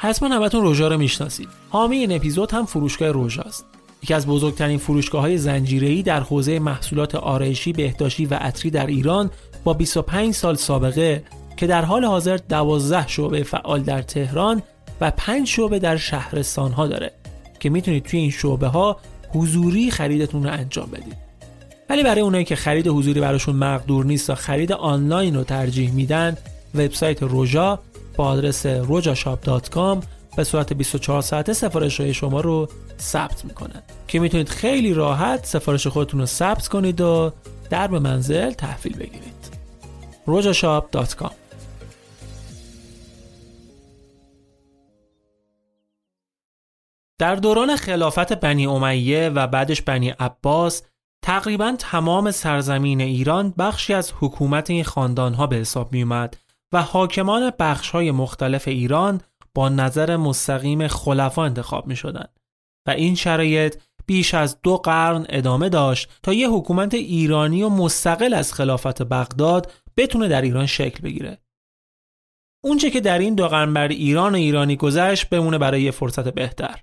حتما همتون روژا رو می‌شناسید. حامی این اپیزود هم فروشگاه روژا است. یکی از بزرگترین فروشگاه های زنجیره‌ای در حوزه محصولات آرایشی، بهداشتی و عطری در ایران با 25 سال سابقه که در حال حاضر 12 شعبه فعال در تهران و 5 شعبه در شهرستان ها داره که می‌تونید توی این شعبه ها حضوری خریدتون رو انجام بدید. ولی برای اونایی که خرید حضوری براشون مقدور نیست تا خرید آنلاین رو ترجیح میدن وبسایت روژا با آدرس rojashop.com به صورت 24 ساعته سفارش های شما رو ثبت می‌کنن که می‌تونید خیلی راحت سفارش خودتون رو ثبت کنید و در به منزل تحویل بگیرید. rojashop.com در دوران خلافت بنی امیه و بعدش بنی عباس تقریبا تمام سرزمین ایران بخشی از حکومت این خاندانها به حساب می اومد و حاکمان بخش های مختلف ایران با نظر مستقیم خلفا انتخاب می شدن. و این شرایط بیش از دو قرن ادامه داشت تا یه حکومت ایرانی و مستقل از خلافت بغداد بتونه در ایران شکل بگیره. اونچه که در این دو قرن بر ایران و ایرانی گذشت بمونه برای یه فرصت بهتر.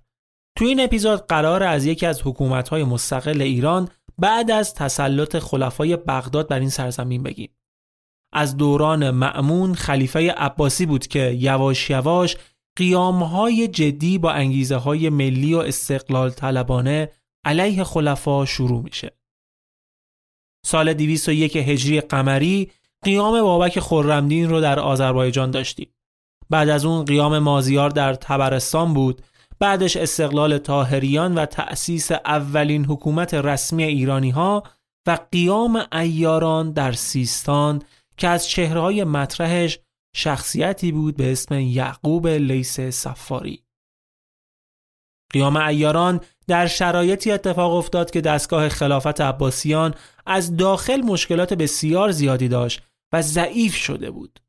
تو این اپیزود قرار از یکی از حکومت‌های مستقل ایران بعد از تسلط خلفای بغداد بر این سرزمین بگیم. از دوران معمون خلیفه عباسی بود که یواش یواش قیامهای جدی با انگیزه های ملی و استقلال طلبانه علیه خلفا شروع میشه. سال 201 هجری قمری قیام بابک خرمدین رو در آذربایجان داشتیم. بعد از اون قیام مازیار در تبرستان بود بعدش استقلال تاهریان و تأسیس اولین حکومت رسمی ایرانی ها و قیام ایاران در سیستان که از چهرهای مطرحش شخصیتی بود به اسم یعقوب لیس سفاری. قیام ایاران در شرایطی اتفاق افتاد که دستگاه خلافت عباسیان از داخل مشکلات بسیار زیادی داشت و ضعیف شده بود.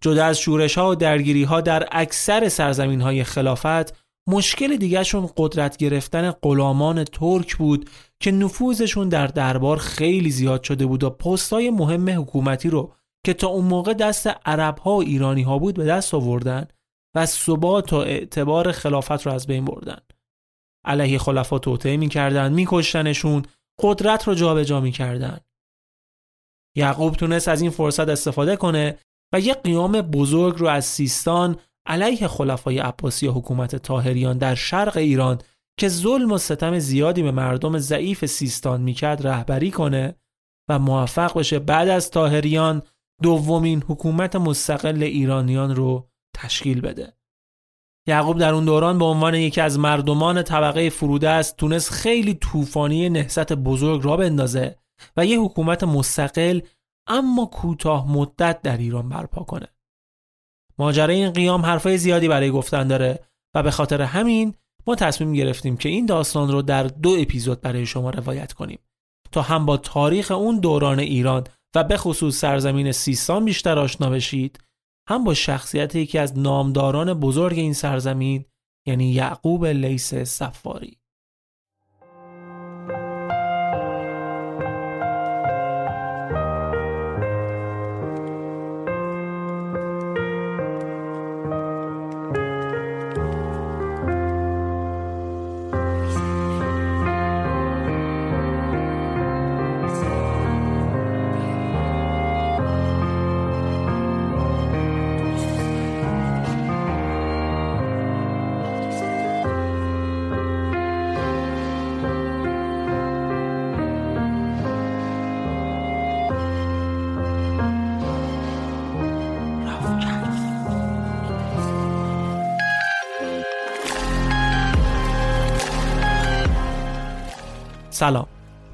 جدا از شورش ها و درگیری ها در اکثر سرزمین های خلافت مشکل دیگرشون قدرت گرفتن غلامان ترک بود که نفوذشون در دربار خیلی زیاد شده بود و پستای مهم حکومتی رو که تا اون موقع دست عرب ها و ایرانی ها بود به دست آوردن و ثبات و اعتبار خلافت رو از بین بردن. علیه خلفا توطعه می‌کردن میکشتنشون قدرت رو جابجا می‌کردن. یعقوب تونست از این فرصت استفاده کنه و یه قیام بزرگ رو از سیستان علیه خلفای عباسی و حکومت تاهریان در شرق ایران که ظلم و ستم زیادی به مردم ضعیف سیستان می‌کرد رهبری کنه و موفق بشه بعد از تاهریان دومین حکومت مستقل ایرانیان رو تشکیل بده. یعقوب در اون دوران به عنوان یکی از مردمان طبقه فروده است تونست خیلی طوفانی نهضت بزرگ را بندازه و یه حکومت مستقل اما کوتاه مدت در ایران برپا کنه. ماجرای این قیام حرفای زیادی برای گفتن داره و به خاطر همین ما تصمیم گرفتیم که این داستان رو در دو اپیزود برای شما روایت کنیم تا هم با تاریخ اون دوران ایران و به خصوص سرزمین سیستان بیشتر آشنا بشید هم با شخصیت یکی از نامداران بزرگ این سرزمین یعنی یعقوب لیس سفاری سلام.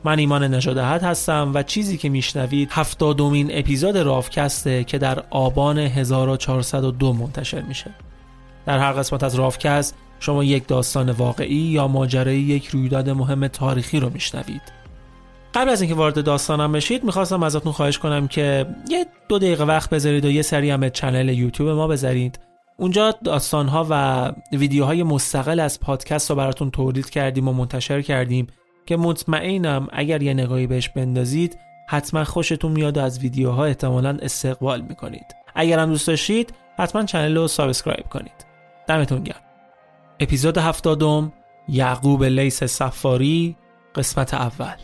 من ایمان نژادهت هستم و چیزی که میشنوید هفتادمین اپیزود رافکسته که در آبان 1402 منتشر میشه. در هر قسمت از رافکست شما یک داستان واقعی یا ماجرای یک رویداد مهم تاریخی رو میشنوید. قبل از اینکه وارد داستانم بشید می‌خواستم ازتون خواهش کنم که یه دو دقیقه وقت بذارید و یه سری هم به چنل یوتیوب ما بذارید. اونجا داستانها و ویدیوهای مستقل از پادکست رو براتون تولید کردیم و منتشر کردیم. که مطمئنم اگر یه نگاهی بهش بندازید حتما خوشتون میاد و از ویدیوها احتمالا استقبال می‌کنید. اگر هم دوست داشتید حتما channel رو subscribe کنید. دمتون گرم. اپیزود هفتادم یعقوب لیث صفاری قسمت اول.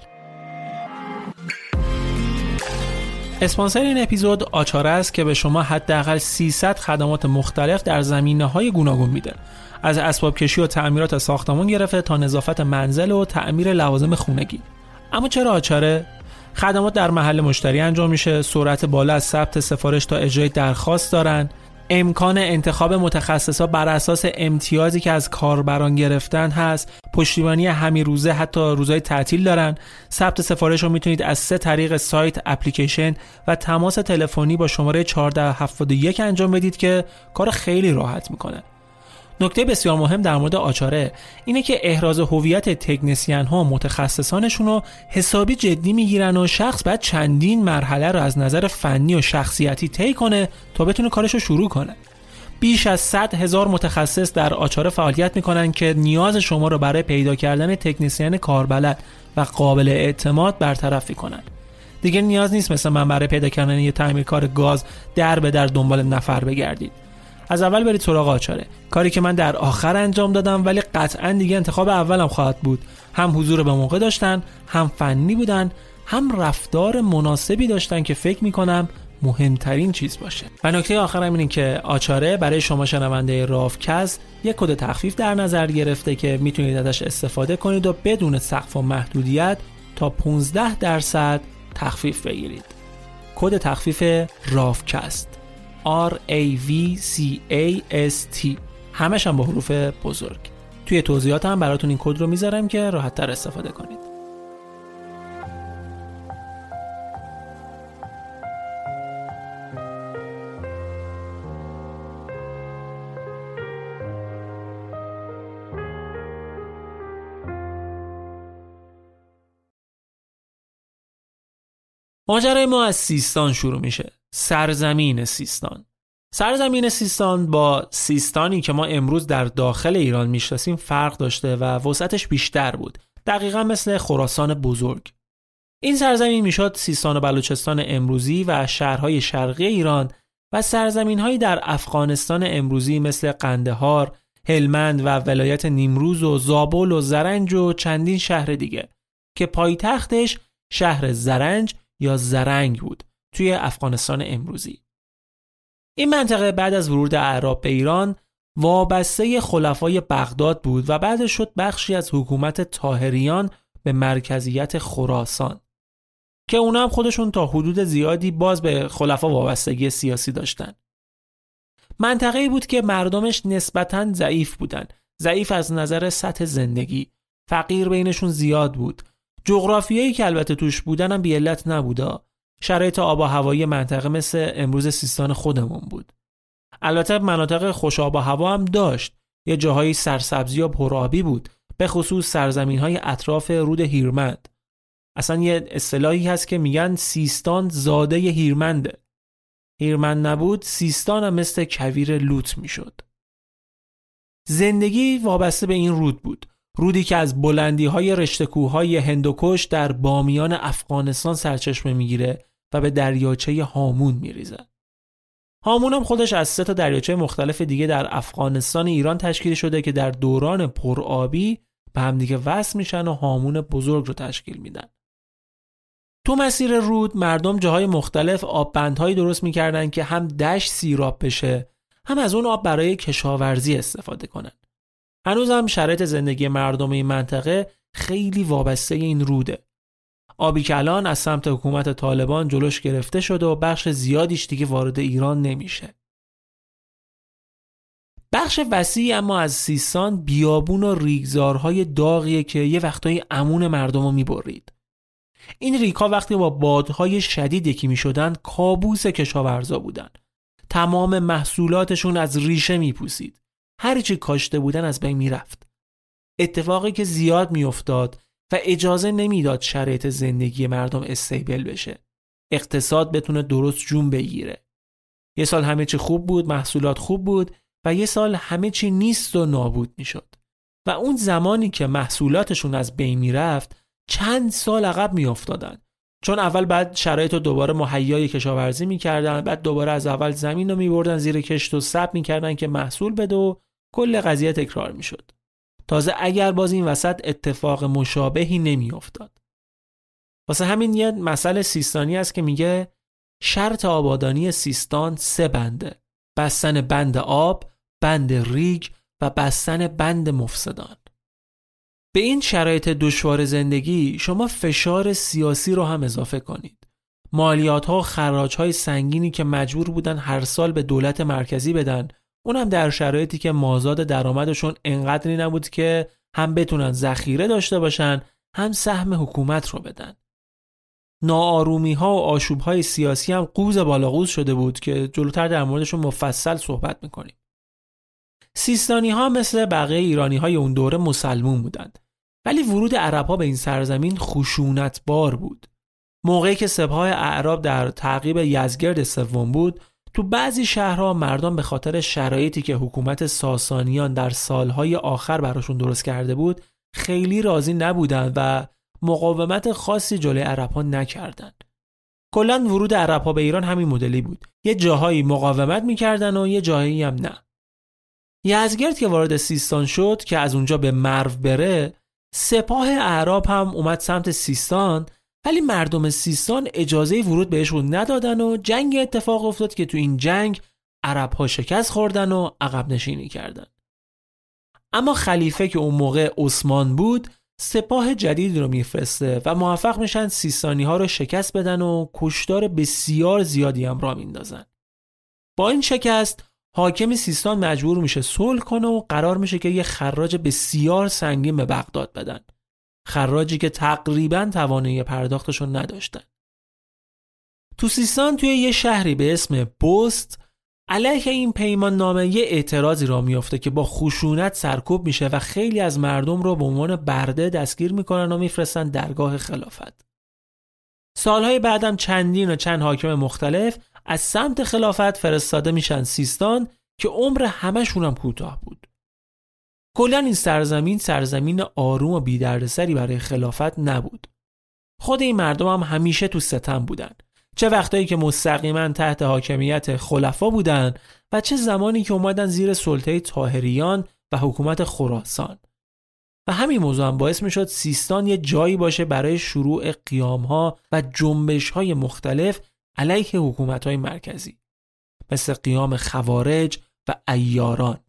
اسپانسر این اپیزود آچاره است که به شما حداقل 300 خدمات مختلف در زمینه های گوناگون میده. از اسباب کشی و تعمیرات ساختمان گرفته تا نظافت منزل و تعمیر لوازم خونگی. اما چرا آچاره؟ خدمات در محل مشتری انجام میشه سرعت بالا از ثبت سفارش تا اجرای درخواست دارن. امکان انتخاب متخصصا بر اساس امتیازی که از کاربران گرفتن هست پشتیبانی همین روزه حتی روزهای تعطیل دارن. ثبت سفارش رو می‌تونید از سه طریق سایت اپلیکیشن و تماس تلفنی با شماره 1471 انجام بدید که کار خیلی راحت می‌کنه. نکته بسیار مهم در مورد آچاره اینه که احراز هویت تکنسین ها متخصصانشون رو حسابی جدی می‌گیرن و شخص باید چندین مرحله رو از نظر فنی و شخصیتی طی کنه تا بتونه کارش رو شروع کنه. بیش از 100 هزار متخصص در آچاره فعالیت می‌کنن که نیاز شما رو برای پیدا کردن تکنسین کاربلد و قابل اعتماد برطرف کنن. دیگه نیاز نیست مثل من برای پیدا کردن یه تعمیرکار گاز در به در دنبال نفر بگردید. از اول برید سراغ آچاره. کاری که من در آخر انجام دادم ولی قطعا دیگه انتخاب اولم خواهد بود. هم حضور به موقع داشتن هم فنی بودن هم رفتار مناسبی داشتن که فکر می‌کنم مهمترین چیز باشه. و نکته آخرم اینه که آچاره برای شما شنونده رافکز یک کد تخفیف در نظر گرفته که می‌تونید ازش استفاده کنید و بدون سقف و محدودیت تا 15 درصد تخفیف بگیرید. کد تخفیف رافکست. R A V C A S T. همش هم با حروف بزرگ. توی توضیحات هم براتون این کد رو می‌ذارم که راحت تر استفاده کنید. ماجرای ما از سیستان شروع میشه. سرزمین سیستان. سرزمین سیستان با سیستانی که ما امروز در داخل ایران می‌شناسیم فرق داشته و وسعتش بیشتر بود. دقیقا مثل خراسان بزرگ. این سرزمین می‌شد سیستان و بلوچستان امروزی و شهرهای شرقی ایران و سرزمین در افغانستان امروزی مثل قندهار، هلمند و ولایت نیمروز و زابل و زرنج و چندین شهر دیگه که پایتختش شهر زرنج یا زرنگ بود. توی افغانستان امروزی. این منطقه بعد از ورود اعراب به ایران وابسته خلفای بغداد بود و بعد شد بخشی از حکومت تاهریان به مرکزیت خراسان که اونا هم خودشون تا حدود زیادی باز به خلفا وابستگی سیاسی داشتن. منطقه بود که مردمش نسبتا ضعیف بودن ضعیف از نظر سطح زندگی. فقیر بینشون زیاد بود. جغرافیایی که البته توش بودن هم بیالت نبودا. شرایط آب و هوایی منطقه مثل امروز سیستان خودمون بود. البته مناطق خوش آب و هوا هم داشت. یه جاهایی سرسبزی و پرآبی بود به خصوص سرزمین های اطراف رود هیرمند. اصلا یه اصطلاحی هست که میگن سیستان زاده هیرمنده. هیرمن نبود سیستان هم مثل کویر لوت می‌شد. زندگی وابسته به این رود بود. رودی که از بلندی های رشتکوهای هندوکش در بامیان افغانستان سرچشمه می‌گیره و به دریاچه هامون میریزه. هامون هم خودش از سه تا دریاچه مختلف دیگه در افغانستان ایران تشکیل شده که در دوران پرآبی به همدیگه وصل میشن و هامون بزرگ رو تشکیل میدن. تو مسیر رود مردم جاهای مختلف آببندهایی درست می‌کردن که هم دشت سیراب بشه هم از اون آب برای کشاورزی استفاده کنن. هنوز هم شرایط زندگی مردم این منطقه خیلی وابسته این روده. آبی که الان از سمت حکومت طالبان جلوش گرفته شده و بخش زیادیش دیگه وارد ایران نمیشه. بخش وسیعی اما از سیستان بیابون و ریگزارهای داغیه که یه وقتایی امون مردم رو می‌برید. این ریکا وقتی با بادهای شدید یکی می‌شدن کابوس کشاورزا بودن. تمام محصولاتشون از ریشه میپوسید. هر چی کاشته بودن از بین می‌رفت. اتفاقی که زیاد میافتاد و اجازه نمی‌داد شرایط زندگی مردم استیبل بشه. اقتصاد بتونه درست جون بگیره. یه سال همه چی خوب بود، محصولات خوب بود و یه سال همه چی نیست و نابود می‌شد. و اون زمانی که محصولاتشون از بین می‌رفت چند سال عقب میافتادن. چون اول بعد شرایط رو دوباره مهیای کشاورزی می‌کردن بعد دوباره از اول زمین رو میبردن زیر کشت و سب می‌کردن که محصول بده و کل قضیه تکرار می‌شد. تازه اگر باز این وسط اتفاق مشابهی نمیافتاد. واسه همین یه مسئله سیستانی است که میگه شرط آبادانی سیستان سه بنده بستن بند آب بند ریگ و بستن بند مفسدان. به این شرایط دشوار زندگی شما فشار سیاسی رو هم اضافه کنید. مالیات ها و خراج های سنگینی که مجبور بودن هر سال به دولت مرکزی بدن اونم در شرایطی که مازاد درآمدشون انقدری نبود که هم بتونن ذخیره داشته باشن هم سهم حکومت رو بدن. ناآرومی ها و آشوب های سیاسی هم قوز بالاقوز شده بود که جلوتر در موردشون مفصل صحبت می‌کنیم. سیستانی ها مثل بقیه ایرانی های اون دوره مسلمون بودند. ولی ورود عرب ها به این سرزمین خشونت بار بود. موقعی که سپاه اعراب در تعقیب یزگرد سوم بود تو بعضی شهرها مردم به خاطر شرایطی که حکومت ساسانیان در سالهای آخر براشون درست کرده بود خیلی راضی نبودند و مقاومت خاصی جلوی عرب ها نکردند. کلا ورود عرب ها به ایران همین مدلی بود. یه جاهایی مقاومت می‌کردن و یه جاهایی هم نه. یزگرد که وارد سیستان شد که از اونجا به مرو بره سپاه اعراب هم اومد سمت سیستان ولی مردم سیستان اجازه ورود بهشون ندادن و جنگ اتفاق افتاد که تو این جنگ عرب ها شکست خوردن و عقب نشینی کردن. اما خلیفه که اون موقع عثمان بود سپاه جدید رو میفرسته و موفق میشن سیستانی ها رو شکست بدن و کشتار بسیار زیادی هم را میندازن. با این شکست حاکم سیستان مجبور میشه صلح کنه و قرار میشه که یه خراج بسیار سنگین به بغداد بدن. خراجی که تقریبا توانایی پرداختشون نداشتن. تو سیستان توی یه شهری به اسم بست علیه این پیمان نامه یه اعتراضی را میافته که با خشونت سرکوب میشه و خیلی از مردم رو به عنوان برده دستگیر می‌کنن و میفرستن درگاه خلافت. سالهای بعدم چندین و چند حاکم مختلف از سمت خلافت فرستاده میشن سیستان که عمر همشون هم کوتاه بود. کلا این سرزمین سرزمین آروم و بیدردسری برای خلافت نبود. خود این مردم هم همیشه تو ستم بودن. چه وقتایی که مستقیما تحت حاکمیت خلفا بودن و چه زمانی که اومدن زیر سلطه تاهریان و حکومت خراسان. و همین موضوع هم باعث می شد سیستان یه جایی باشه برای شروع قیام ها و جنبش های مختلف علیه حکومت های مرکزی. مثل قیام خوارج و ایاران.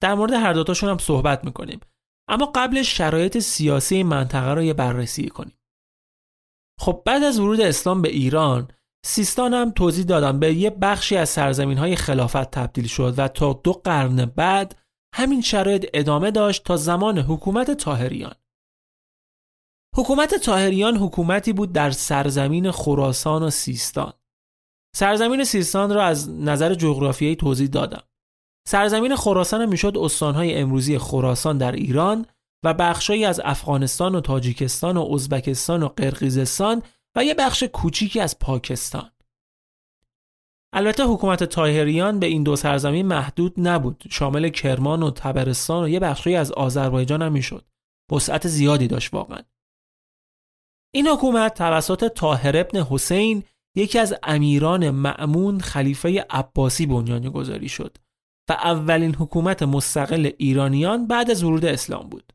در مورد هر دوتاشون هم صحبت می‌کنیم. اما قبلش شرایط سیاسی منطقه رو یه بررسی کنیم. خب بعد از ورود اسلام به ایران سیستان هم توضیح دادم به یه بخشی از سرزمین های خلافت تبدیل شد و تا دو قرن بعد همین شرایط ادامه داشت تا زمان حکومت تاهریان حکومت تاهریان حکومتی بود در سرزمین خراسان و سیستان. سرزمین سیستان را از نظر جغرافیایی توضیح دادم. سرزمین خراسان می‌شد استانهای امروزی خراسان در ایران و بخشهایی از افغانستان و تاجیکستان و ازبکستان و قرقیزستان و یه بخش کوچیکی از پاکستان. البته حکومت تاهریان به این دو سرزمین محدود نبود. شامل کرمان و تبرستان و یه بخشی از آذربایجان هم می‌شد. وسعت زیادی داشت واقعا. این حکومت توسط طاهر ابن حسین یکی از امیران معمون خلیفه عباسی بنیان گذاری شد. و اولین حکومت مستقل ایرانیان بعد از ورود اسلام بود.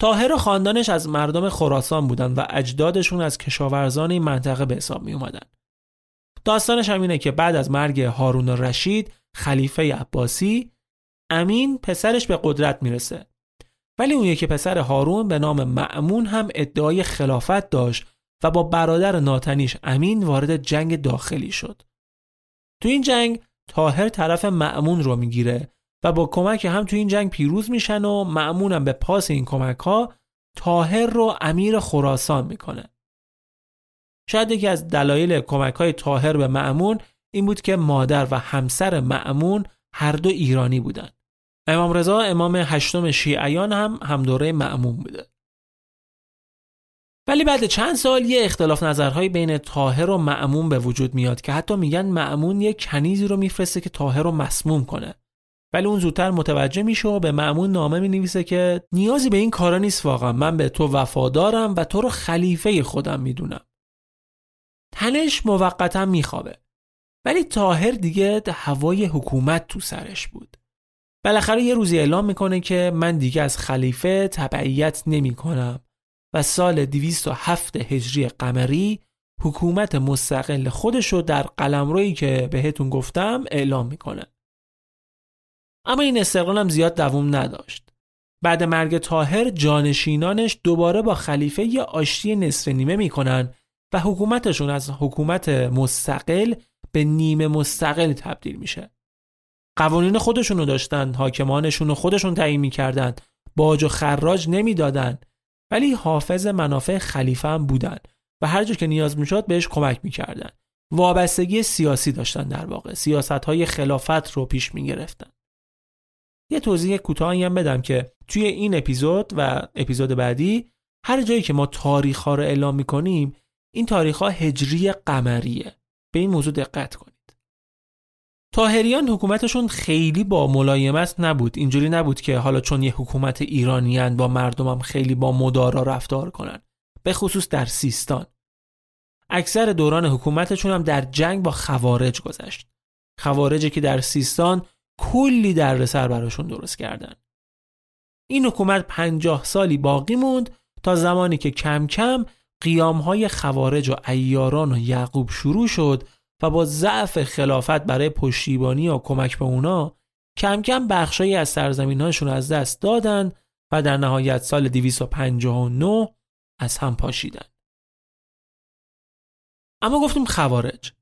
طاهر و خاندانش از مردم خراسان بودند و اجدادشون از کشاورزان این منطقه به حساب می اومدن. داستانش هم اینه که بعد از مرگ هارون رشید خلیفه عباسی امین پسرش به قدرت می‌رسه ولی اون یکی پسر هارون به نام معمون هم ادعای خلافت داشت و با برادر ناتنیش امین وارد جنگ داخلی شد. تو این جنگ تاهر طرف معمون رو می‌گیره و با کمک هم تو این جنگ پیروز میشن و معمونم به پاس این کمک ها تاهر رو امیر خراسان می‌کنه. شاید یکی از دلایل کمک های تاهر به معمون این بود که مادر و همسر معمون هر دو ایرانی بودن. امام رضا امام هشتم شیعیان هم هم دوره معمون بوده. ولی بعد چند سال یه اختلاف نظرهایی بین تاهر و معمون به وجود میاد که حتی میگن معمون یه کنیزی رو میفرسته که تاهر رو مسموم کنه. ولی اون زودتر متوجه میشه و به معمون نامه می‌نویسه که نیازی به این کارا نیست واقعا. من به تو وفادارم و تو رو خلیفه خودم می‌دونم. تنش موقتا میخوابه. ولی تاهر دیگه هوای حکومت تو سرش بود. بالاخره یه روزی اعلام می‌کنه که من دیگه از خلیفه تبعیت نمی‌کنم. و سال 207 هجری قمری حکومت مستقل خودشو در قلمرویی که بهتون گفتم اعلام می‌کنه. اما این استقلال هم زیاد دوام نداشت. بعد مرگ تاهر جانشینانش دوباره با خلیفه یه آشتی نصف نیمه می‌کنن و حکومتشون از حکومت مستقل به نیمه مستقل تبدیل میشه. قوانین خودشونو داشتن، حاکمانشون رو خودشون تعیین می‌کردن، باج و خراج نمی‌دادن ولی حافظ منافع خلیفه هم بودن و هر جا که نیاز می‌شد بهش کمک می‌کردن. وابستگی سیاسی داشتن در واقع. سیاست های خلافت رو پیش می‌گرفتن. یه توضیح کوتاهی هم بدم که توی این اپیزود و اپیزود بعدی هر جایی که ما تاریخ ها رو اعلام می‌کنیم این تاریخ ها هجری قمریه. به این موضوع دقت کنید. تاهریان حکومتشون خیلی با ملایمت نبود. اینجوری نبود که حالا چون یه حکومت ایرانیان با مردمم خیلی با مدارا رفتار کنن. به خصوص در سیستان. اکثر دوران حکومتشون هم در جنگ با خوارج گذشت. خوارجی که در سیستان کلی در سر براشون درست کردن. این حکومت پنجاه سالی باقی موند تا زمانی که کم کم قیام های خوارج و ایاران و یعقوب شروع شد و با ضعف خلافت برای پشتیبانی و کمک به اونا کم کم بخشایی از سرزمینهاشون از دست دادن و در نهایت سال 259 از هم پاشیدن. اما گفتیم خوارج.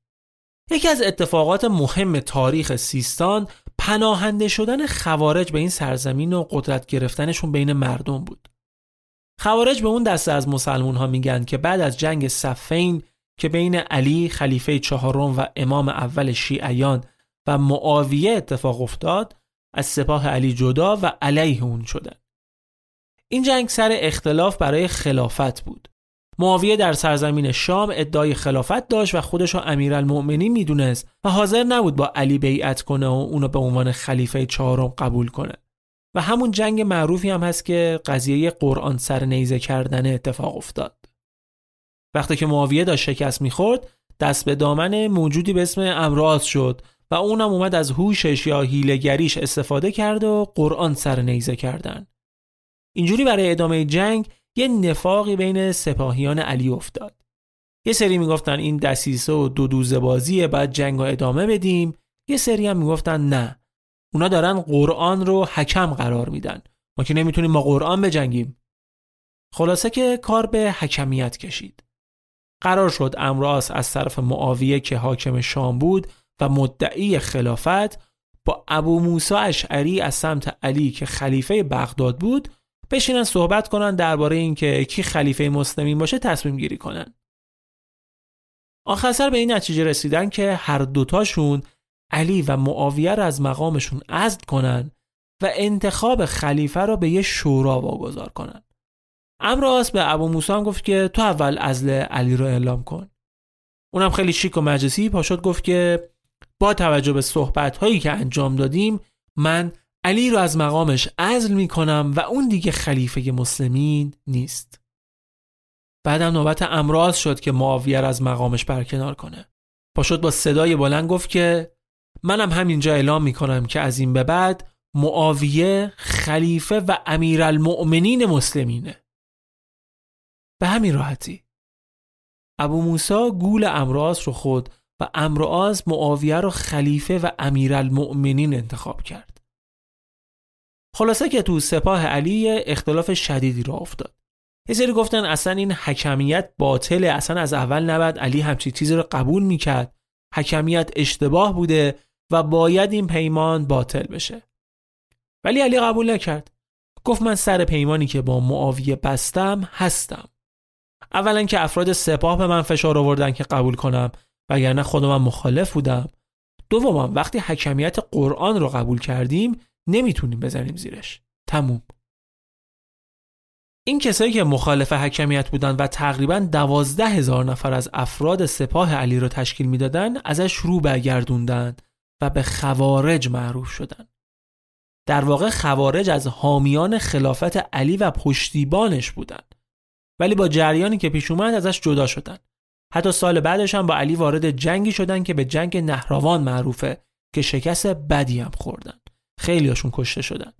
یکی از اتفاقات مهم تاریخ سیستان پناهنده شدن خوارج به این سرزمین و قدرت گرفتنشون بین مردم بود. خوارج به اون دسته از مسلمون ها میگن که بعد از جنگ صفین که بین علی خلیفه چهارم و امام اول شیعیان و معاویه اتفاق افتاد از سپاه علی جدا و علیه اون شدن. این جنگ سر اختلاف برای خلافت بود. معاویه در سرزمین شام ادعای خلافت داشت و خودش رو امیرالمؤمنین می‌دونست و حاضر نبود با علی بیعت کنه و اونو به عنوان خلیفه چهارم قبول کنه. و همون جنگ معروفی هم هست که قضیه قرآن سر نیزه کردن اتفاق افتاد. وقتی که معاویه داشت شکست می‌خورد دست به دامن موجودی به اسم امراض شد و اونم اومد از هوشش یا هیلگریش استفاده کرد و قرآن سر نیزه کردن. اینجوری برای ادامه جنگ یه نفاقی بین سپاهیان علی افتاد. یه سری می‌گفتن این دسیسه و دو دوزه بازیه بعد جنگ رو ادامه بدیم. یه سری هم می‌گفتن نه. اونا دارن قرآن رو حکم قرار میدن. ما که نمی‌تونیم با قرآن بجنگیم. خلاصه که کار به حکمیت کشید. قرار شد امراس از طرف معاویه که حاکم شام بود و مدعی خلافت با ابو موسی اشعری از سمت علی که خلیفه بغداد بود بشینن صحبت کنن درباره اینکه کی خلیفه مسلمین باشه تصمیم گیری کنن. آخر به این نتیجه رسیدن که هر دوتاشون علی و معاویه را از مقامشون عزل کنن و انتخاب خلیفه را به یه شورا واگذار کنن. امراس به ابو موسی گفت که تو اول ازل علی رو اعلام کن. اونم خیلی شیک و مجلسی پاشد گفت که با توجه به صحبت هایی که انجام دادیم من علی رو از مقامش عزل می کنم و اون دیگه خلیفه مسلمین نیست. بعدم نوبت امراض شد که معاویه از مقامش برکنار کنه. پاشد با صدای بلند گفت که منم همینجا اعلام می کنم که از این به بعد معاویه خلیفه و امیرالمؤمنین مسلمینه. به همین راحتی. ابو موسا گول امراض رو خود و امراض معاویه رو خلیفه و امیرالمؤمنین انتخاب کرد. خلاصه که تو سپاه علی اختلاف شدیدی را افتاد. یه سری گفتن اصلا این حکمیت باطله اصلا از اول نباید علی همچی چیزی رو قبول می‌کرد. حکمیت اشتباه بوده و باید این پیمان باطل بشه. ولی علی قبول نکرد. گفت من سر پیمانی که با معاویه بستم هستم. اولا که افراد سپاه به من فشار آوردن که قبول کنم وگرنه خودم مخالف بودم. دوما وقتی حکمیت قرآن رو قبول کردیم نمی‌تونیم بزنیم زیرش. تموم. این کسایی که مخالف حکمیت بودن و تقریبا دوازده هزار نفر از افراد سپاه علی رو تشکیل می‌دادن ازش رو برگردوندند و به خوارج معروف شدن. در واقع خوارج از حامیان خلافت علی و پشتیبانش بودند ولی با جریانی که پیش اومد ازش جدا شدن. حتی سال بعدش هم با علی وارد جنگی شدن که به جنگ نهراوان معروفه که شکست بدی هم خوردن. خیلیاشون کشته شدن.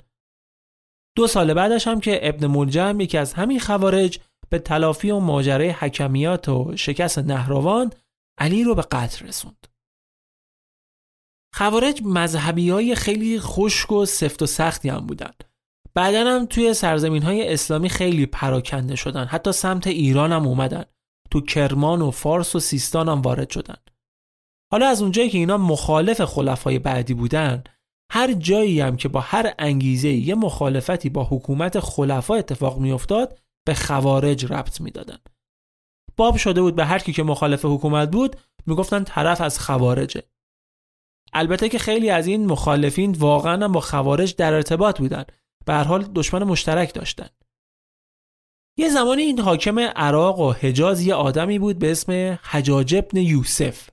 دو سال بعدش هم که ابن ملجم یکی از همین خوارج به تلافی و ماجرای حکمیات و شکست نهراوان علی رو به قتل رسوند. خوارج مذهبی های خیلی خشک و سفت و سختی هم بودن. بعدا هم توی سرزمین های اسلامی خیلی پراکنده شدن. حتی سمت ایران هم اومدن. تو کرمان و فارس و سیستان هم وارد شدن. حالا از اونجایی که اینا مخالف خلفای بعدی بودن هر جایی هم که با هر انگیزه یه مخالفتی با حکومت خلفا اتفاق میافتاد به خوارج ربط می‌دادن. باب شده بود به هر کی که مخالف حکومت بود می‌گفتن طرف از خوارجه. البته که خیلی از این مخالفین واقعا با خوارج در ارتباط بودن. به حال دشمن مشترک داشتن یه زمانی این حاکم عراق و حجاز یه آدمی بود به اسم حجاج ابن یوسف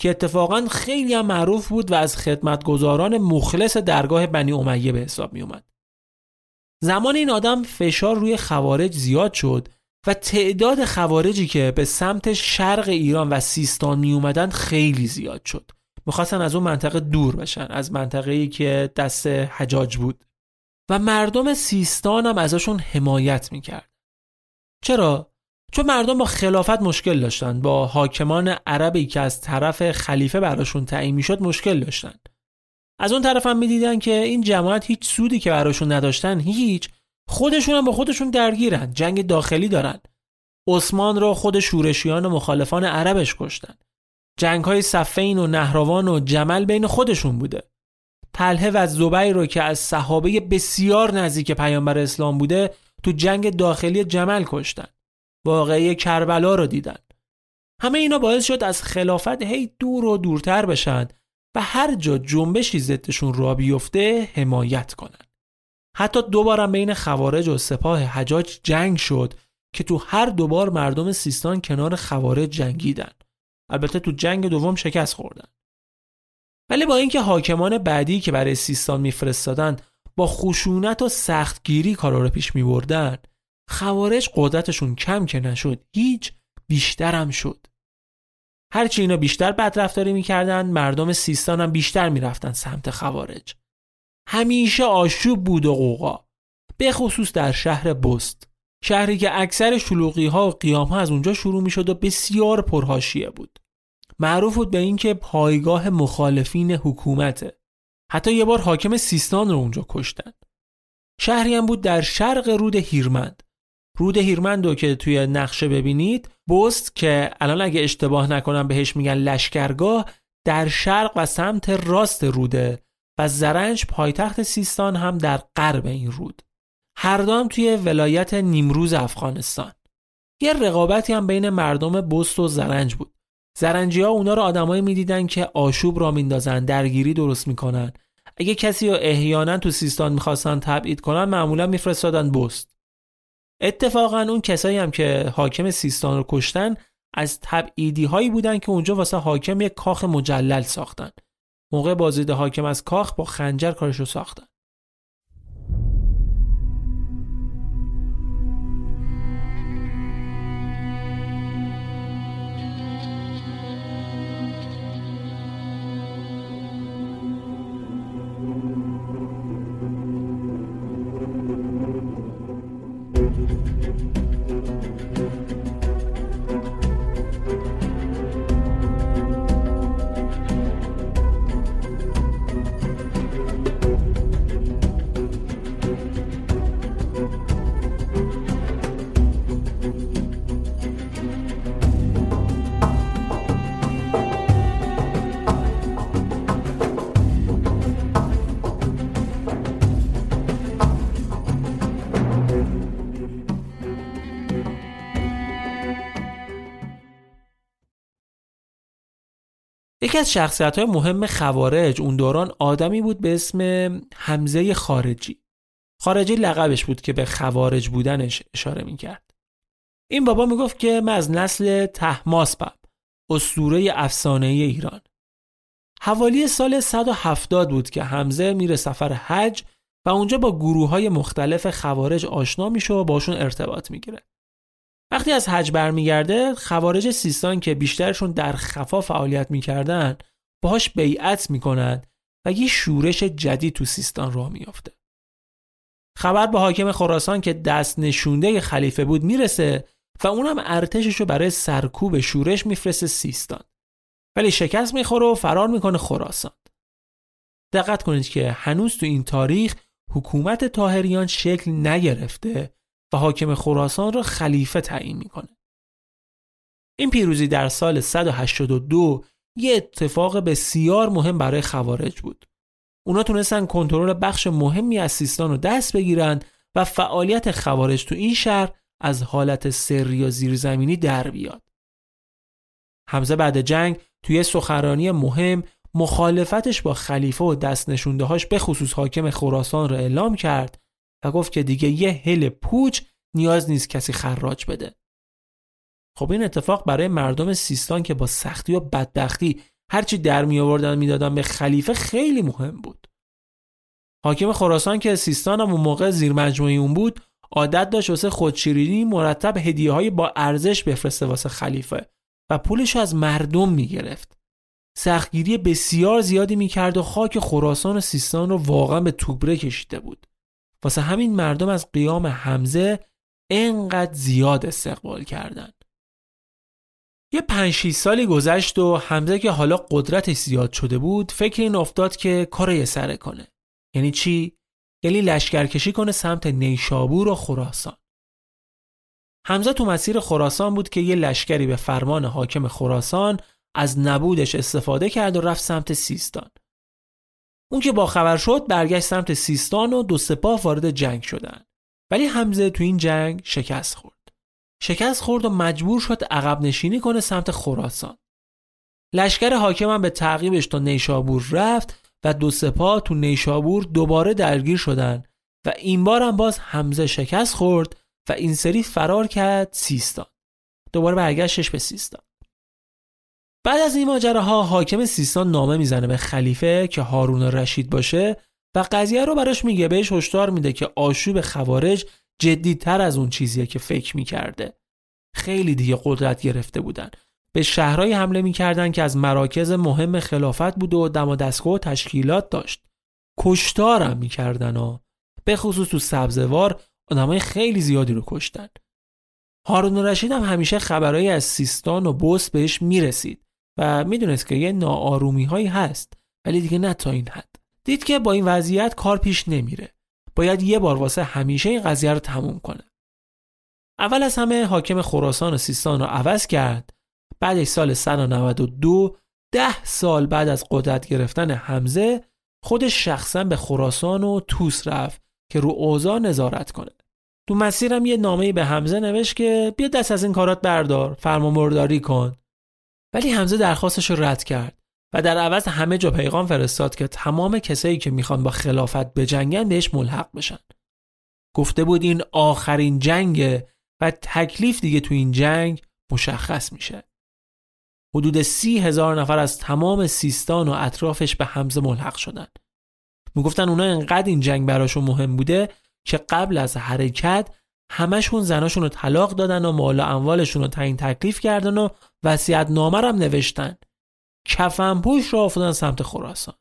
که اتفاقا خیلی هم معروف بود و از خدمتگزاران مخلص درگاه بنی امیه به حساب می اومد. زمان این آدم فشار روی خوارج زیاد شد و تعداد خوارجی که به سمت شرق ایران و سیستان می اومدن خیلی زیاد شد. می‌خواستن از اون منطقه دور بشن از منطقه‌ای که دست حجاج بود و مردم سیستان هم ازشون حمایت می‌کرد. چرا؟ چون مردم با خلافت مشکل داشتن با حاکمان عربی که از طرف خلیفه براشون تعیین می‌شد مشکل داشتن. از اون طرف هم می‌دیدن که این جماعت هیچ سودی که براشون نداشتن هیچ. خودشون هم با خودشون درگیرن جنگ داخلی دارن. عثمان را خود شورشیان و مخالفان عربش کشتن. جنگ های صفین و نهروان و جمل بین خودشون بوده. تله و زبیر رو که از صحابه بسیار نزدیک پیامبر اسلام بوده تو جنگ داخلی جمل کشتن. واقعی کربلا رو دیدن. همه اینا باعث شد از خلافت هی دور و دورتر بشن و هر جا جنبشی ضدشون را بیفته حمایت کنن. حتی دوبارم بین خوارج و سپاه حجاج جنگ شد که تو هر دوبار مردم سیستان کنار خوارج جنگیدن. البته تو جنگ دوم شکست خوردن. ولی با اینکه حاکمان بعدی که برای سیستان میفرستادن با خشونت و سختگیری کارا رو پیش می بردن خوارج قدرتشون کم که نشد هیچ بیشترم شد. هرچی اینا بیشتر بدرفتاری می‌کردن مردم سیستان هم بیشتر می‌رفتن سمت خوارج. همیشه آشوب بود و قوقا به خصوص در شهر بست شهری که اکثر شلوغی ها و قیام ها از اونجا شروع می شد و بسیار پرهاشیه بود. معروف بود به اینکه پایگاه مخالفین حکومته. حتی یه بار حاکم سیستان رو اونجا کشتن. شهری هم بود در شرق رود هیرمند. رود هیرمند رو که توی نقشه ببینید بست که الان اگه اشتباه نکنم بهش میگن لشکرگاه در شرق و سمت راست روده و زرنج پایتخت سیستان هم در غرب این رود. هر دام توی ولایت نیمروز افغانستان. یه رقابتی هم بین مردم بست و زرنج بود. زرنجی ها اونا رو آدمایی می‌دیدن که آشوب را میندازن درگیری درست می‌کنن. اگه کسی رو احیانا تو سیستان می‌خواستن تبعید کنن معمولا میفرستادن بست. اتفاقا اون کسایی هم که حاکم سیستان رو کشتن از تبعیدی هایی بودن که اونجا واسه حاکم یک کاخ مجلل ساختن. موقع بازدید حاکم از کاخ با خنجر کارشو ساختن. یکی از شخصیت های مهم خوارج اون دوران آدمی بود به اسم حمزه خارجی. خارجی لقبش بود که به خوارج بودنش اشاره می‌کرد. این بابا می‌گفت که من از نسل تحماسبم اسطوره افسانه ایران. حوالی سال 170 بود که حمزه میره سفر حج و اونجا با گروه های مختلف خوارج آشنا میشه و باشون ارتباط می‌گیره. وقتی از حج برمیگرده خوارج سیستان که بیشترشون در خفا فعالیت می‌کردن باهاش بیعت می‌کنند و یه شورش جدید تو سیستان راه میافته. خبر به حاکم خراسان که دست نشونده خلیفه بود می‌رسه و اونم ارتشش رو برای سرکوب شورش میفرسته سیستان. ولی شکست می‌خوره و فرار می‌کنه خراسان. دقت کنید که هنوز تو این تاریخ حکومت تاهریان شکل نگرفته و حاکم خراسان را خلیفه تعیین می‌کنه. این پیروزی در سال 182 یه اتفاق بسیار مهم برای خوارج بود. اونا تونستن کنترل بخش مهمی از سیستان رو دست بگیرن و فعالیت خوارج تو این شهر از حالت سری و زیرزمینی در بیاد. حمزه بعد جنگ توی سخنرانی مهم مخالفتش با خلیفه و دست نشوندهاش به خصوص حاکم خراسان را اعلام کرد و گفت که دیگه یه هل پوچ نیاز نیست کسی خراج بده. خب این اتفاق برای مردم سیستان که با سختی و بدبختی هرچی در می آوردن می‌دادن به خلیفه خیلی مهم بود. حاکم خراسان که سیستان هم اون موقع زیر مجموعی اون بود عادت داشت واسه خودشیرینی مرتب هدیه های با ارزش بفرسته واسه خلیفه و پولش از مردم می‌گرفت. سختگیری بسیار زیادی می‌کرد و خاک خراسان و سیستان رو واقعا به توبره کشیده بود. واسه همین مردم از قیام حمزه انقدر زیاد استقبال کردند. یه پنج سالی گذشت و حمزه که حالا قدرتش زیاد شده بود فکر این افتاد که کار یه سره کنه. یعنی چی؟ یعنی لشکرکشی کنه سمت نیشابور و خراسان. حمزه تو مسیر خراسان بود که یه لشکری به فرمان حاکم خراسان از نبودش استفاده کرد و رفت سمت سیستان. اون که با خبر شد برگشت سمت سیستان و دو سپاه وارد جنگ شدن. ولی حمزه تو این جنگ شکست خورد. شکست خورد و مجبور شد عقب نشینی کنه سمت خراسان. لشکر حاکم هم به تعقیبش تا نیشابور رفت و دو سپاه تو نیشابور دوباره درگیر شدن و این بار هم باز حمزه شکست خورد و این سری فرار کرد سیستان. دوباره برگشتش به سیستان. بعد از این ماجراها حاکم سیستان نامه می‌زنه به خلیفه که هارون رشید باشه و قضیه رو براش میگه. بهش هشدار میده که آشوب خوارج جدیتر از اون چیزیه که فکر می‌کرده. خیلی دیگه قدرت گرفته بودن. به شهرهای حمله می‌کردن که از مراکز مهم خلافت بود و دم و دستگاه و تشکیلات داشت. کشتارم می‌کردن و به خصوص تو سبزوار آدمای خیلی زیادی رو کشتن. هارون رشید هم همیشه خبرهایی از سیستان و بوس بهش می‌رسید. و می‌دونست که یه ناآرومی هایی هست ولی دیگه نه تا این حد. دید که با این وضعیت کار پیش نمیره. باید یه بار واسه همیشه این قضیه رو تموم کنه. اول از همه حاکم خراسان و سیستان رو عوض کرد. بعد سال 192 ده سال بعد از قدرت گرفتن حمزه خودش شخصا به خراسان و توس رفت که رو اوضاع نظارت کنه. تو مسیرم یه نامه به حمزه نوشت که بیا دست از این کارات بردار فرمانبرداری کن. ولی حمزه درخواستش رو رد کرد و در عوض همه جا پیغام فرستاد که تمام کسایی که می‌خوان با خلافت بجنگن بهش ملحق بشن. گفته بود این آخرین جنگه و تکلیف دیگه تو این جنگ مشخص میشه حدود سی هزار نفر از تمام سیستان و اطرافش به حمزه ملحق شدن می‌گفتن اونا انقدر این جنگ براشون مهم بوده که قبل از حرکت همشون زناشون رو طلاق دادن و مال و اموالشون رو تعیین تکلیف کردن و وصیت نامه هم نوشتن. کفن پوش را افتادن سمت خراسان.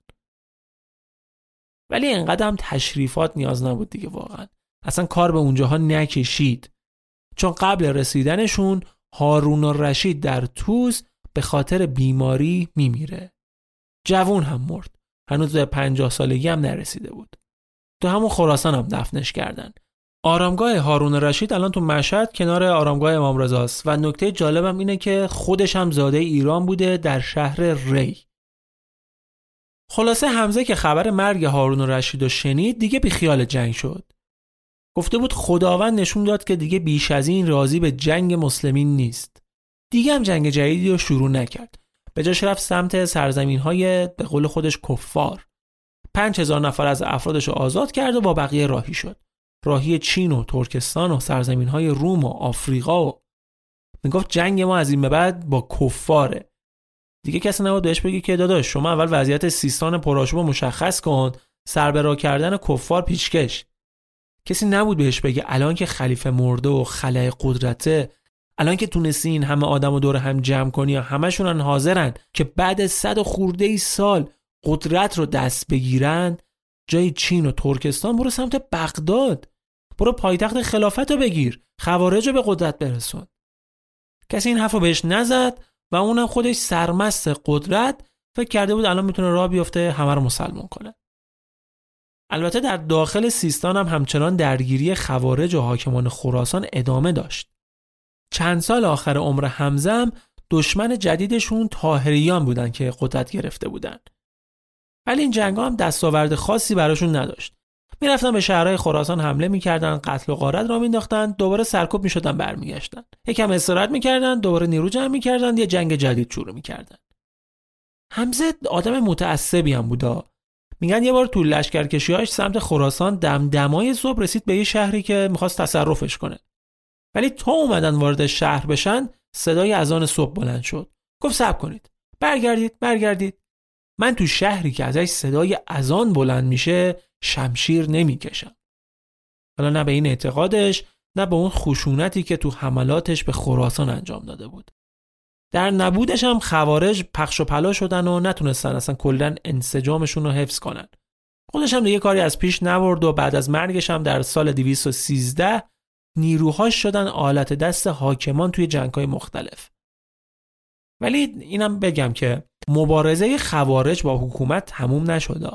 ولی انقدر هم تشریفات نیاز نبود دیگه واقعا. اصلا کار به اونجاها نکشید. چون قبل رسیدنشون هارون و رشید در توز به خاطر بیماری میمیره. جوون هم مرد. هنوز به پنجاه سالگی هم نرسیده بود. تو همون خراسان هم دفنش کردن. آرامگاه هارون رشید الان تو مشهد کنار آرامگاه امام رضاست و نکته جالبم اینه که خودش هم زاده ایران بوده در شهر ری. خلاصه حمزه که خبر مرگ هارون رشید رو شنید دیگه بی خیال جنگ شد. گفته بود خداوند نشون داد که دیگه بیش از این راضی به جنگ مسلمین نیست. دیگه هم جنگ جدیدی رو شروع نکرد. به جاش رفت سمت سرزمین های به قول خودش کفار. پنج هزار نفر از افرادش رو آزاد کرد و با بقیه راهی شد. راهی چین و ترکستان و سرزمین های روم و آفریقا و می‌گفت جنگ ما از این به بعد با کفاره. دیگه کسی نباید بهش بگی که داداش شما اول وضعیت سیستان پرآشوب مشخص کن سربرا کردن کفار پیشکش کسی نبود بهش بگه الان که خلیفه مرده و خلای قدرته الان که تونستی همه آدم و دور هم جمع کنی یا همشونن حاضرن که بعد صد و خورده ای سال قدرت رو دست بگیرن جای چین و ترکستان برو سمت بغداد. برو پایتخت خلافت رو بگیر. خوارج رو به قدرت برسون. کسی این حرف رو بهش نزد و اونم خودش سرمست قدرت فکر کرده بود الان می‌تونه راه بیفته همه رو مسلمان کنه. البته در داخل سیستان هم همچنان درگیری خوارج و حاکمان خراسان ادامه داشت. چند سال آخر عمر همزم دشمن جدیدشون تاهریان بودن که قدرت گرفته بودن. ولی این جنگ هم دستاورد خاصی براشون نداشت. می‌رفتن به شهرهای خراسان حمله می‌کردن قتل و غارت را مینداختن دوباره سرکوب می‌شدن برمیگشتن. یکم استراحت می‌کردن دوباره نیرو جمع می‌کردن یه جنگ جدید شروع می‌کردن. حمزه آدم متعصبی هم بودا. میگن یه بار تو لشکرکشیاش سمت خراسان دمدمای صبح رسید به یه شهری که می‌خواست تصرفش کنه. ولی تا اومدن وارد شهر بشن صدای اذان صبح بلند شد. گفت صبر کنید. برگردید برگردید. من تو شهری که ازش صدای اذان بلند میشه شمشیر نمی‌کشم. حالا نه به این اعتقادش نه به اون خشونتی که تو حملاتش به خراسان انجام داده بود. در نبودش هم خوارج پخش و پلا شدن و نتونستن اصلا کلا انسجامشون رو حفظ کنن. خودش هم دیگه کاری از پیش نبرد و بعد از مرگش هم در سال 213 نیروهاش شدن آلت دست حاکمان توی جنگهای مختلف. ولی اینم بگم که مبارزه خوارج با حکومت تموم نشده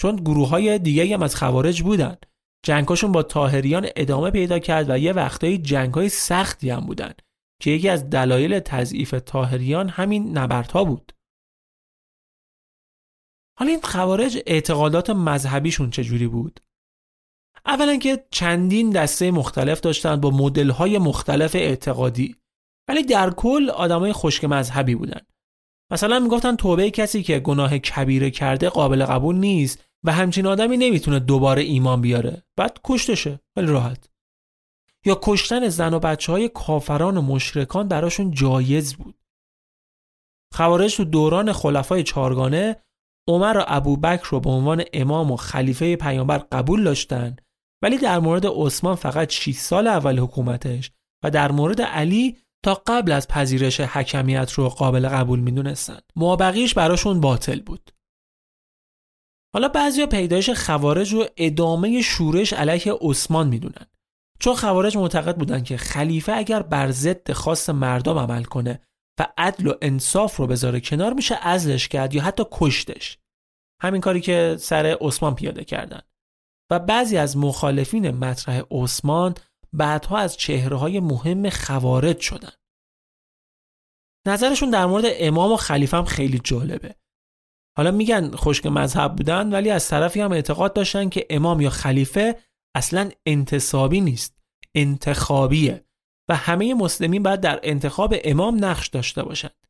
چون گروه های دیگه هم از خوارج بودن. جنگاشون با تاهریان ادامه پیدا کرد و یه وقتایی جنگ های سختی هم بودن که یکی از دلایل تضعیف تاهریان همین نبردها بود. حالا این خوارج اعتقادات مذهبیشون چجوری بود؟ اولا که چندین دسته مختلف داشتن با مدل های مختلف اعتقادی. ولی در کل آدمای خشک مذهبی بودن. مثلا می‌گفتن توبه کسی که گناه کبیره کرده قابل قبول نیست و همچین آدمی نمی‌تونه دوباره ایمان بیاره. بعد کشتشه. خیلی راحت. یا کشتن زن و بچه های کافران و مشرکان براشون جایز بود. خوارج تو دوران خلفای چارگانه عمر و ابوبکر رو به عنوان امام و خلیفه پیامبر قبول داشتن ولی در مورد عثمان فقط 6 سال اول حکومتش و در مورد علی تا قبل از پذیرش حکمیت رو قابل قبول می‌دونستن. مابقیش براشون باطل بود. حالا بعضیا پیدایش خوارج رو ادامه شورش علیه عثمان می‌دونن. چون خوارج معتقد بودن که خلیفه اگر بر ضد خاص مردم عمل کنه و عدل و انصاف رو بذاره کنار میشه ازلش کرد یا حتی کشتش. همین کاری که سر عثمان پیاده کردن. و بعضی از مخالفین مطرح عثمان بعدها از چهره مهم خوارج شدن. نظرشون در مورد امام و خلیفه هم خیلی جالبه. حالا میگن خشک مذهب بودن ولی از طرفی هم اعتقاد داشتن که امام یا خلیفه اصلا انتصابی نیست انتخابیه و همه مسلمین باید در انتخاب امام نقش داشته باشند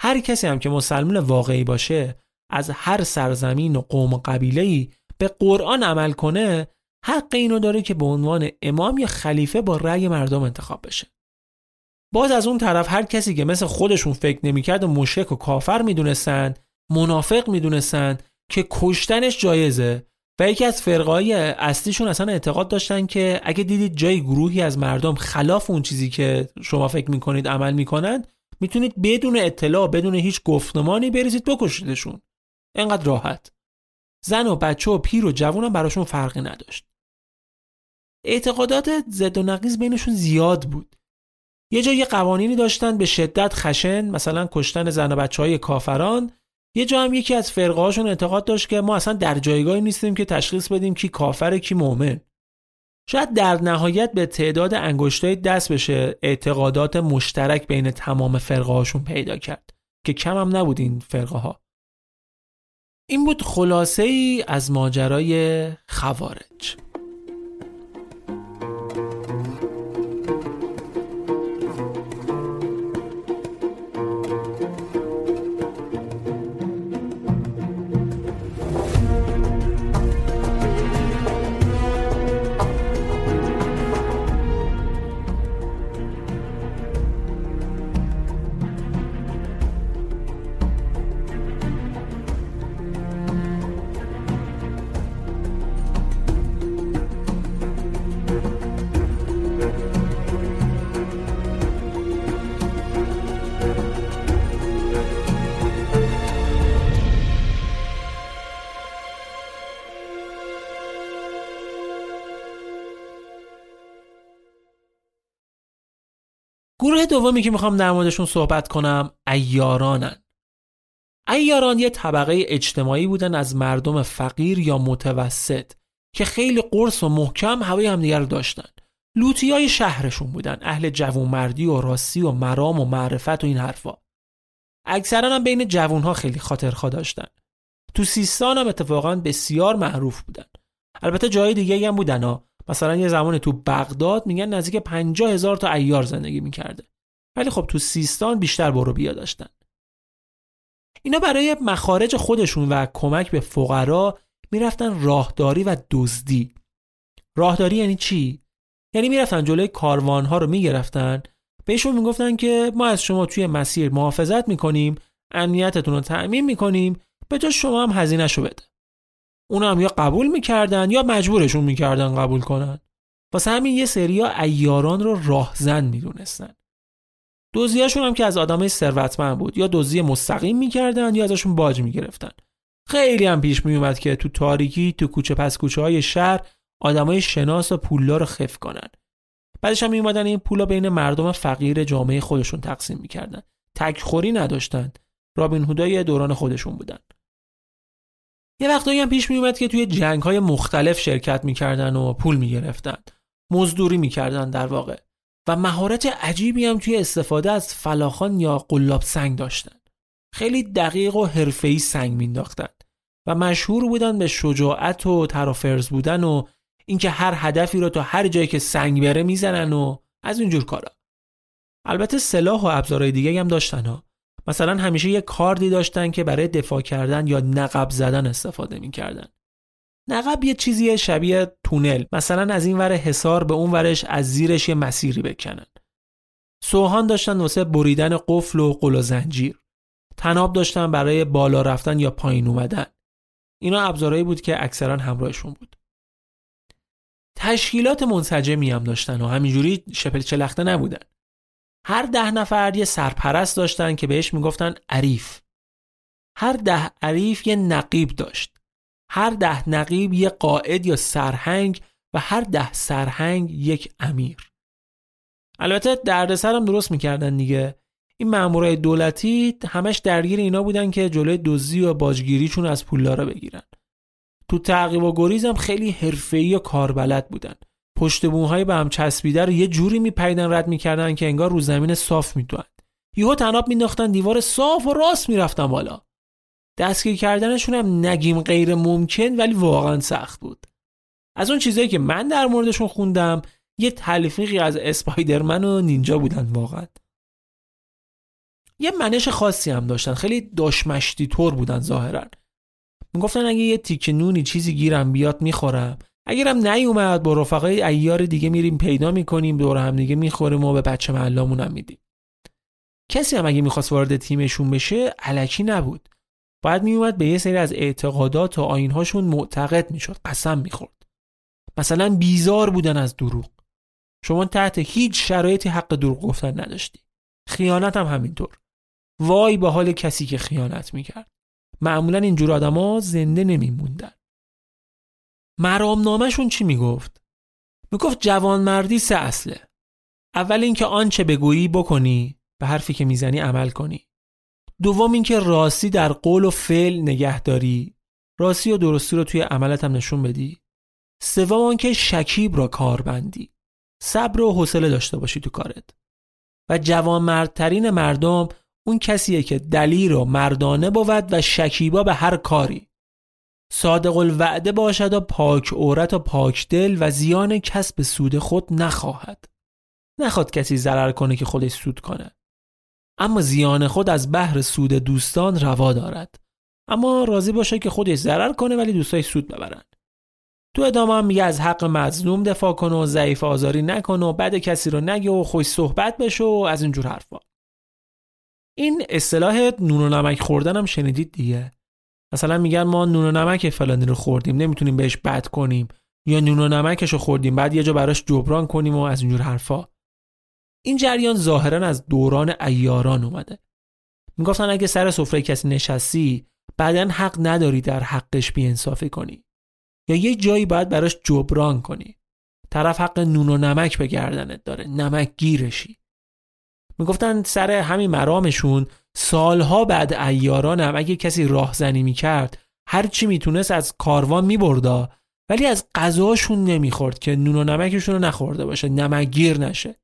هر کسی هم که مسلمان واقعی باشه از هر سرزمین و قوم و قبیله به قرآن عمل کنه حق اینو داره که به عنوان امام یا خلیفه با رأی مردم انتخاب بشه. باز از اون طرف هر کسی که مثل خودشون فکر نمی‌کرد و مشرک و کافر می‌دونستند منافق می‌دونستند که کشتنش جایزه و یکی از فرقای اصلیشون اصلا اعتقاد داشتن که اگه دیدید جای گروهی از مردم خلاف اون چیزی که شما فکر می‌کنید عمل می‌کنند می‌تونید بدون اطلاع بدون هیچ گفتمانی بریزید بکشیدشون. انقدر راحت. زن و بچه و پیر و جوون هم براشون فرقی نداشت. اعتقادات زد و نقیز بینشون زیاد بود. یه جا یه قوانینی داشتن به شدت خشن مثلا کشتن زن و بچه های کافران. یه جا هم یکی از فرقه هاشون اعتقاد داشت که ما اصلا در جایگاهی نیستیم که تشخیص بدیم کی کافر کی مؤمن. شاید در نهایت به تعداد انگشتای دست بشه اعتقادات مشترک بین تمام فرقه هاشون پیدا کرد که کم هم نبود این فرقه ها این بود خلاصه ای از ماجرای خوارج. گروه دومی که می‌خوام در موردشون صحبت کنم ایارانن. ایاران یه طبقه اجتماعی بودن از مردم فقیر یا متوسط که خیلی قرص و محکم هوای همدیگه رو داشتن. لوتی های شهرشون بودن اهل جوونمردی و راستی و مرام و معرفت و این حرفا. اکثرا هم بین جوونها خیلی خاطرخواه داشتن. تو سیستان هم اتفاقا بسیار معروف بودن. البته جای دیگه هم بودن ها مثلا یه زمان تو بغداد میگن نزدیک 50 هزار تا ایار زندگی می‌کرده. ولی خب تو سیستان بیشتر برو بیا داشتن. اینا برای مخارج خودشون و کمک به فقرا می‌رفتن راهداری و دزدی. راهداری یعنی چی؟ یعنی می‌رفتن جلوی کاروانها رو می‌گرفتن بهشون می‌گفتن که ما از شما توی مسیر محافظت می‌کنیم امنیتتون رو تأمین می‌کنیم به جا شما هم هزینه شو بده. اونا هم یا قبول می‌کردن یا مجبورشون می‌کردن قبول کنن. واسه همین یه سریا ایاران رو راهزن می‌دونستن. دوزیاشون هم که از آدمای ثروتمند بود یا دوزی مستقیم می‌کردن یا ازشون باج می‌گرفتن. خیلی هم پیش میومد که تو تاریکی تو کوچه پس کوچه های شهر آدمای شناس و پولا رو خف کنن. بعدش هم میومدن این پولا بین مردم فقیر جامعه خودشون تقسیم می‌کردن. تکخوری نداشتن. رابین هودای دوران خودشون بودن. یه وقتایی هم پیش میومد که توی جنگ های مختلف شرکت می‌کردن و پول می‌گرفتن مزدوری می‌کردن در واقع. و مهارت عجیبی هم توی استفاده از فلاخان یا قلاب سنگ داشتن. خیلی دقیق و حرفه‌ای سنگ مینداختن و مشهور بودن به شجاعت و ترافرز بودن و اینکه هر هدفی رو تا هر جایی که سنگ بره می‌زنن و از اینجور کارا. البته سلاح و ابزارهای دیگه هم داشتن ها. مثلا همیشه یه کاردی داشتن که برای دفاع کردن یا نقب زدن استفاده می‌کردن. نقب یه چیزی شبیه تونل. مثلا از این ور حصار به اون ورش از زیرش یه مسیری بکنن. سوهان داشتن واسه بریدن قفل و قل و زنجیر. تناب داشتن برای بالا رفتن یا پایین اومدن. اینا ابزارهایی بود که اکثرا همراهشون بود. تشکیلات منسجمی هم داشتن و همینجوری شپل چلخته نبودن. هر ده نفر یه سرپرست داشتن که بهش می‌گفتن عریف. هر ده عریف یه نقیب داشت. هر ده نقیب یه قائد یا سرهنگ و هر ده سرهنگ یک امیر. البته دردسر هم درست می‌کردن دیگه. این مامورای دولتی همش درگیر اینا بودن که جلوی دزدی و باجگیریشون از پولدارا بگیرن. تو تعقیب و گریز هم خیلی حرفه‌ای و کاربلد بودن. پشت بوهای به هم چسبیده رو یه جوری میپیدن رد می‌کردن که انگار رو زمین صاف می‌دوند. یهو تناب مینداختن دیوار صاف و راست می‌رفتن بالا. دستگیر کردنشون هم نگیم غیر ممکن ولی واقعا سخت بود. از اون چیزایی که من در موردشون خوندم یه تلفیقی از اسپایدرمن و نینجا بودن واقعا. یه منش خاصی هم داشتن خیلی داشمشتی طور بودن ظاهرا. می‌گفتن اگه یه تیک نونی چیزی گیرم بیاد می‌خورم. اگرم نیومد با رفقای ایار دیگه میریم پیدا می‌کنیم دور هم دیگه می‌خوریم و به بچه محلامون هم میدیم. کسی هم اگه می‌خواست وارد تیمشون بشه علکی نبود. باید میومد به یه سری از اعتقادات و آینهاشون معتقد می‌شد قسم می‌خورد. مثلا بیزار بودن از دروغ. شما تحت هیچ شرایطی حق دروغ گفتن نداشتی. خیانت هم همینطور. وای به حال کسی که خیانت می‌کرد. معمولا اینجور آدما زنده نمیموندن. مرامنامهشون چی می‌گفت؟ می‌گفت جوانمردی سه اصله. اول اینکه آنچه بگویی بکنی به حرفی که می‌زنی عمل کنی. دوم اینکه راستی در قول و فعل نگهداری راستی و درستی رو توی عملت هم نشون بدی. سوم آنکه شکیب را کار بندی صبر و حوصله داشته باشی تو کارت. و جوانمردترین مردم اون کسیه که دلیر و مردانه بود و شکیبا به هر کاری. صادق الوعده باشد و پاک عورت و پاک دل و زیان کسب سود خود نخواهد. نخواد کسی ضرر کنه که خودش سود کنه. اما زیان خود از بحر سود دوستان روا دارد. اما راضی باشه که خودش ضرر کنه ولی دوستای سود ببرن. تو ادامه هم میگه از حق مظلوم دفاع کنه و ضعیف آزاری نکنه و بد کسی رو نگه و خوش صحبت بشه و از اینجور حرفا. این اصطلاح نون و نمک خوردن هم شنیدید دیگه. مثلا میگن ما نون و نمک فلانی رو خوردیم نمی‌تونیم بهش بد کنیم. یا نون و نمکش رو خوردیم بعد یه جا براش جبران کنیم و از اینجور حرفا. این جریان ظاهرا از دوران ایاران اومده. می‌گفتن اگه سر سفره کسی نشستی بعدا حق نداری در حقش بیانصافی کنی. یا یه جایی باید براش جبران کنی. طرف حق نون و نمک به گردنت داره نمک گیرشی. می‌گفتن سر همین مرامشون سالها بعد ایاران هم اگه کسی راهزنی می‌کرد هر چی می‌تونست از کاروان میبردا ولی از غذاشون نمی‌خورد که نون و نمکشون رو نخورده باشه نمکگیر نشه.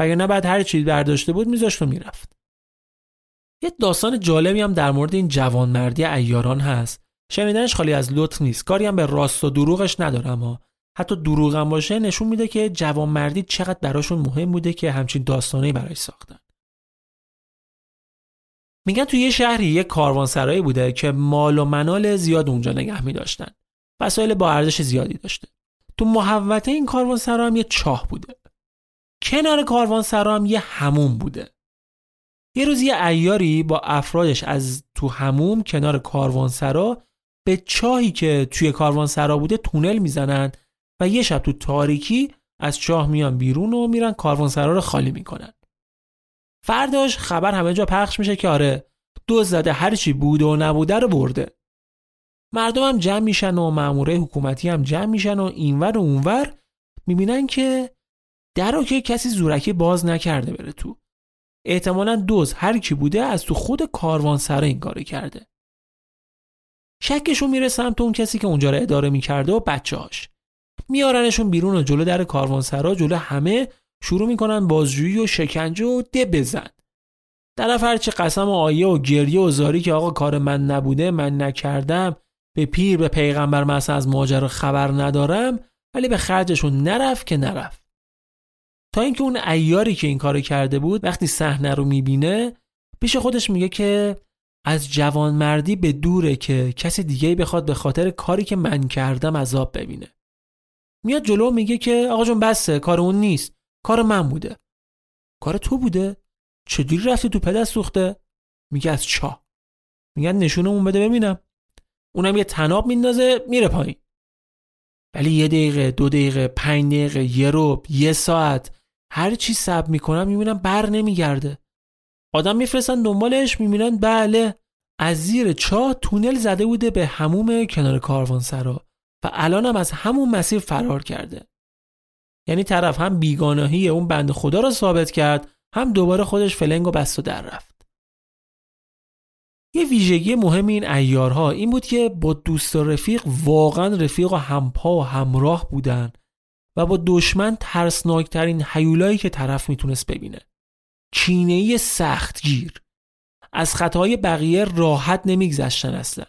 نه بعد هر چی برداشته بود میذاشت و می‌رفت. یه داستان جالبی هم در مورد این جوانمردی ایاران هست. شنیدنش خالی از لطف نیست. کاری هم به راست و دروغش ندارم ها حتی دروغم باشه نشون میده که جوانمردی چقدر براشون مهم بوده که همچین داستانی برای ساختن. میگن توی یه شهری یه کاروانسرایی بوده که مال و منال زیاد اونجا نگه میداشتن. وسایل با ارزش زیادی داشته. تو محوطه این کاروانسرا هم یه چاه بوده. کنار کاروانسرا هم یه هموم بوده. یه روز یه ایاری با افرادش از تو هموم کنار کاروانسرا به چاهی که توی کاروانسرا بوده تونل می‌زنن و یه شب تو تاریکی از چاه میان بیرون و میرن کاروانسرا رو خالی می‌کنن. فرداش خبر همه جا پخش میشه که آره دو زده هر چی بوده و نبوده رو برده. مردم هم جمع میشن و ماموره حکومتی هم جمع میشن و اینور و اونور می‌بینن که در که کسی زورکی باز نکرده بره تو. احتمالا دوز هر کی بوده از تو خود کاروان سر این کارو کرده. شکشون میره سمت اون کسی که اونجا رو اداره می‌کرده و بچه هاش میارنشون بیرون و جلو در کاروانسرا جلو همه شروع می‌کنن بازجویی و شکنجه و ده بزن. طرف هرچی قسم و آیه و گریه و زاری که آقا کار من نبوده من نکردم به پیر به پیغمبر مثلا از ماجرا خبر ندارم ولی به خرجشون نرفت که نرفت. تا اینکه اون ایاری که این کارو کرده بود وقتی صحنه رو می‌بینه پیش خودش میگه که از جوانمردی به دوره که کسی دیگه بخواد به خاطر کاری که من کردم عذاب ببینه. میاد جلو میگه که آقا جون بسه کار اون نیست. کار من بوده. کار تو بوده. چجوری رفتی تو پدر سوخته؟ میگه از چا. میگن نشونمون بده ببینم. اونم یه تناب میندازه میره پایین. ولی یه دقیقه دو دقیقه پنج دقیقه یه روب یه ساعت هر چی سب می‌کنم می‌بینم بر نمیگرده. آدم میفرستن دنبالش می‌بینن بله از زیر چاه تونل زده بوده به هموم کنار کاروانسرا و الان هم از همون مسیر فرار کرده. یعنی طرف هم بیگانهی اون بند خدا رو ثابت کرد هم دوباره خودش فلنگ و بست و در رفت. یه ویژگی مهم این ایارها این بود که با دوست و رفیق واقعا رفیق و همپا و همراه بودن و با دشمن ترسناکترین حیولایی که طرف می‌تونست ببینه. سخت سختگیر از خطاهای بقیه راحت نمیگذشتن اصلا.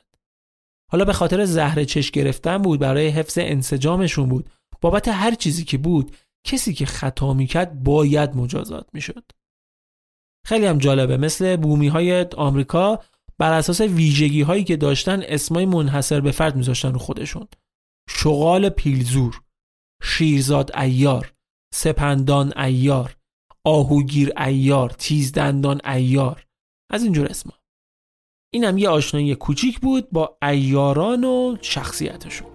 حالا به خاطر زهر چش گرفتن بود برای حفظ انسجامشون بود. بابت هر چیزی که بود کسی که خطا می‌کرد باید مجازات می‌شد. خیلی هم جالبه مثل بومی های آمریکا بر اساس ویژگی هایی که داشتن اسمای منحصر به فرد میذاشتن رو خودشون. چغال پیلزور شیرزاد ایار سپندان ایار آهوگیر ایار تیزدندان ایار از اینجور اسما. اینم یه آشنایی کوچیک بود با ایاران و شخصیتشون.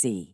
see.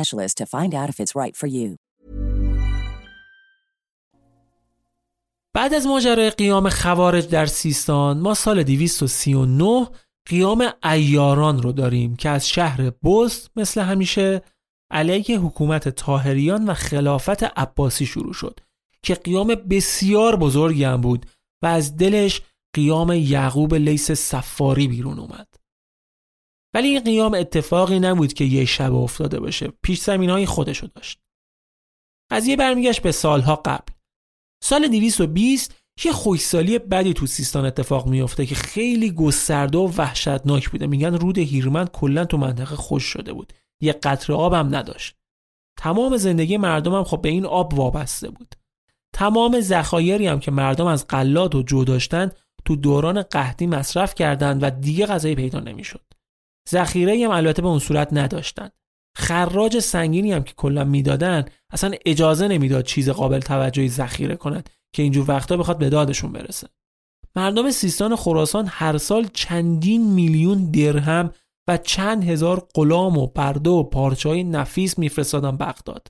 to find out if it's right for you. بعد از ماجرای قیام خوارج در سیستان ما سال 239 قیام ایاران رو داریم که از شهر بست مثل همیشه علیه حکومت تاهریان و خلافت عباسی شروع شد که قیام بسیار بزرگی هم بود و از دلش قیام یعقوب لیس سفاری بیرون اومد ولی این قیام اتفاقی نبود که یه شب افتاده باشه. پیش زمین های خودشو داشت. قضیه برمیگشت به سالها قبل. سال 220 یه خوشسالی بدی تو سیستان اتفاق میفته که خیلی گسترده و وحشتناک بوده. میگن رود هیرمند کلا تو منطقه خوش شده بود. یه قطره آب هم نداشت. تمام زندگی مردم هم خب به این آب وابسته بود. تمام ذخایری هم که مردم از قلات و جو داشتن تو دوران قحطی مصرف کردند و دیگه غذایی پیدا نمی‌شد. ذخیره هم البته به اون صورت نداشتن. خراج سنگینی هم که کلا می‌دادن اصلا اجازه نمی‌داد چیز قابل توجهی ذخیره کنند که اینجور وقتا بخواد به دادشون برسه. مردم سیستان خراسان هر سال چندین میلیون درهم و چند هزار غلام و برده و پارچه های نفیس میفرستادن بغداد.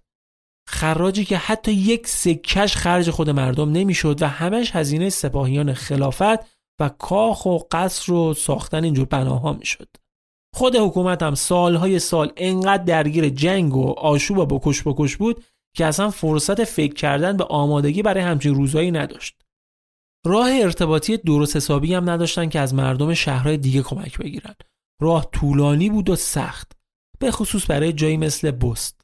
خراجی که حتی یک سکش خرج خود مردم نمی‌شد و همش هزینه سپاهیان خلافت و کاخ و قصر و ساختن اینجور بناها می‌شد. خود حکومت هم سالهای سال انقدر درگیر جنگ و آشوب و بکش بکش بود که اصلا فرصت فکر کردن به آمادگی برای همچین روزایی نداشت. راه ارتباطی درست حسابی هم نداشتن که از مردم شهرهای دیگه کمک بگیرن. راه طولانی بود و سخت به خصوص برای جایی مثل بست.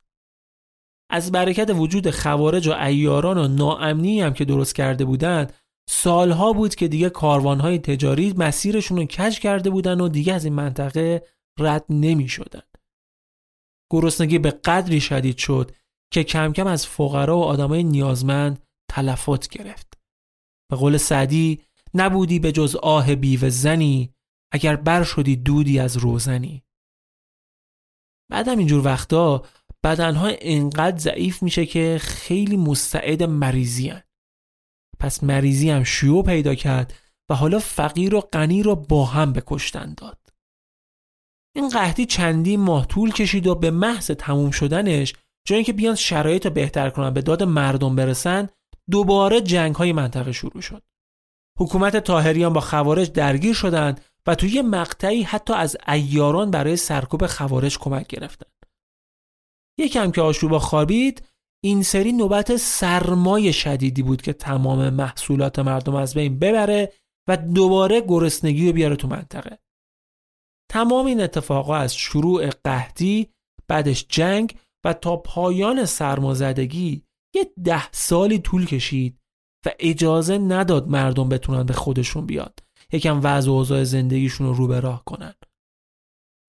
از برکت وجود خوارج و ایاران و ناامنی هم که درست کرده بودند سالها بود که دیگه کاروانهای تجاری مسیرشون رو کج کرده بودن و دیگه از این منطقه رد نمی شدن. گرسنگی به قدری شدید شد که کم کم از فقرا و آدمای نیازمند تلفات گرفت. به قول سعدی نبودی به جز آه بیو زنی اگر بر شدی دودی از روزنی. بعدم اینجور وقتا بدنها انقدر ضعیف میشه که خیلی مستعد مریضی هن. پس مریضی هم شیوع پیدا کرد و حالا فقیر و غنی رو با هم به کشتن داد. این قحطی چندی ماه طول کشید و به محض تموم شدنش جایی که بیان شرایط رو بهتر کنن به داد مردم برسن دوباره جنگ های منطقه شروع شد. حکومت تاهریان با خوارج درگیر شدند و توی مقطعی حتی از ایاران برای سرکوب خوارج کمک گرفتن. یکم که آشوبا خوابید این سری نوبت سرمای شدیدی بود که تمام محصولات مردم از بین ببره و دوباره گرسنگی رو بیاره تو منطقه. تمام این اتفاقا از شروع قحطی بعدش جنگ و تا پایان سرمازدگی یه ده سالی طول کشید و اجازه نداد مردم بتونن به خودشون بیاد یکم وضع و اوضاع زندگیشون رو رو به راه کنن.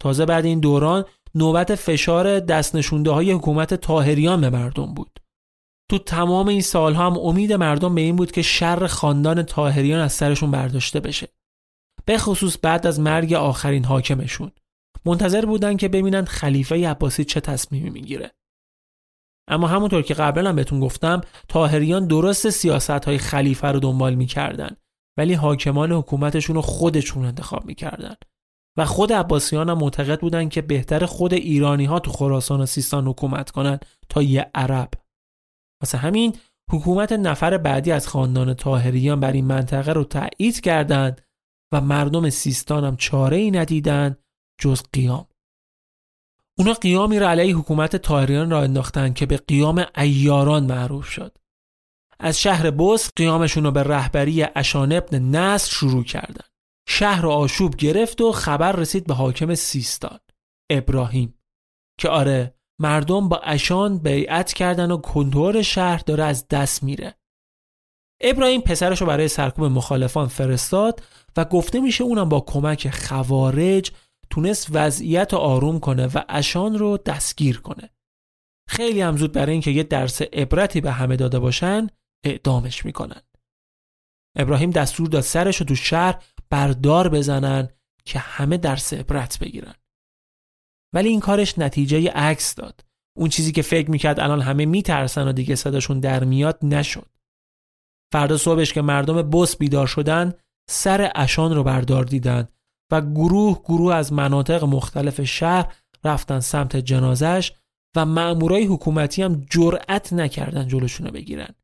تازه بعد این دوران نوبت فشار دست نشونده های حکومت تاهریان به مردم بود. تو تمام این سالها هم امید مردم به این بود که شر خاندان تاهریان از سرشون برداشته بشه. به خصوص بعد از مرگ آخرین حاکمشون. منتظر بودن که ببینن خلیفه عباسی چه تصمیمی می‌گیره. اما همونطور که قبلا هم بهتون گفتم تاهریان درست سیاست های خلیفه رو دنبال می‌کردن ولی حاکمان حکومتشون رو خودشون انتخاب می‌کردن. و خود عباسیان هم معتقد بودن که بهتر خود ایرانی ها تو خراسان و سیستان حکومت کنن تا یه عرب. واسه همین حکومت نفر بعدی از خاندان تاهریان بر این منطقه رو تایید کردند و مردم سیستان هم چاره ای ندیدن جز قیام. اونا قیامی را علیه حکومت تاهریان را انداختن که به قیام ایاران معروف شد. از شهر بوس قیامشون رو به رهبری اشان ابن نصر شروع کردن. شهر آشوب گرفت و خبر رسید به حاکم سیستان ابراهیم که آره مردم با اشان بیعت کردن و کنترل شهر داره از دست میره. ابراهیم پسرش رو برای سرکوب مخالفان فرستاد و گفته میشه اونم با کمک خوارج تونست وضعیت رو آروم کنه و اشان رو دستگیر کنه. خیلی هم زود برای اینکه یه درس عبرتی به همه داده باشن اعدامش می‌کنن. ابراهیم دستور داد سرش رو تو شهر بردار بزنن که همه درس عبرت بگیرن. ولی این کارش نتیجه عکس داد. اون چیزی که فکر می‌کرد الان همه میترسن و دیگه صداشون در میاد نشد. فردا صبحش که مردم بس بیدار شدن سر اشان رو بردار دیدن و گروه گروه از مناطق مختلف شهر رفتن سمت جنازش و مأمورای حکومتی هم جرأت نکردن جلوشون رو بگیرن.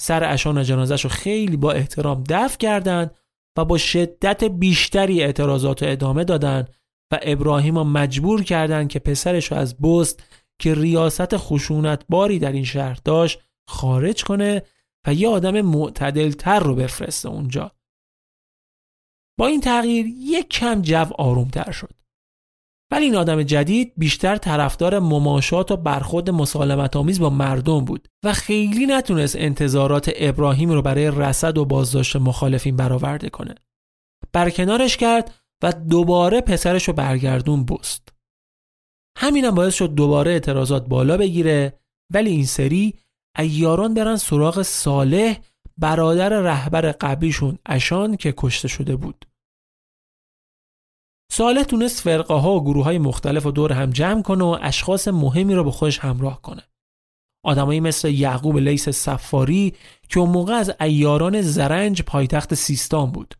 سر اشان جنازش رو خیلی با احترام دفع کردند و با شدت بیشتری اعتراضات و ادامه دادن و ابراهیم رو مجبور کردند که پسرش رو از بست که ریاست خشونت باری در این شهر داشت خارج کنه و یه آدم معتدل تر رو بفرسته اونجا با این تغییر یک کم جو آرومتر شد ولی این آدم جدید بیشتر طرفدار مماشات و برخورد مسالمت آمیز با مردم بود و خیلی نتونست انتظارات ابراهیم رو برای رسد و بازداشت مخالفین برآورده کنه. برکنارش کرد و دوباره پسرش رو برگردون بست. همینم باعث شد دوباره اعتراضات بالا بگیره ولی این سری ایاران برن سراغ صالح برادر رهبر قبلیشون اشان که کشته شده بود. صالح تونست فرقه ها و گروه های مختلف و دور هم جمع کنه و اشخاص مهمی را به خودش همراه کنه. آدمایی مثل یعقوب لیس سفاری که اون موقع از ایاران زرنج پایتخت سیستان بود.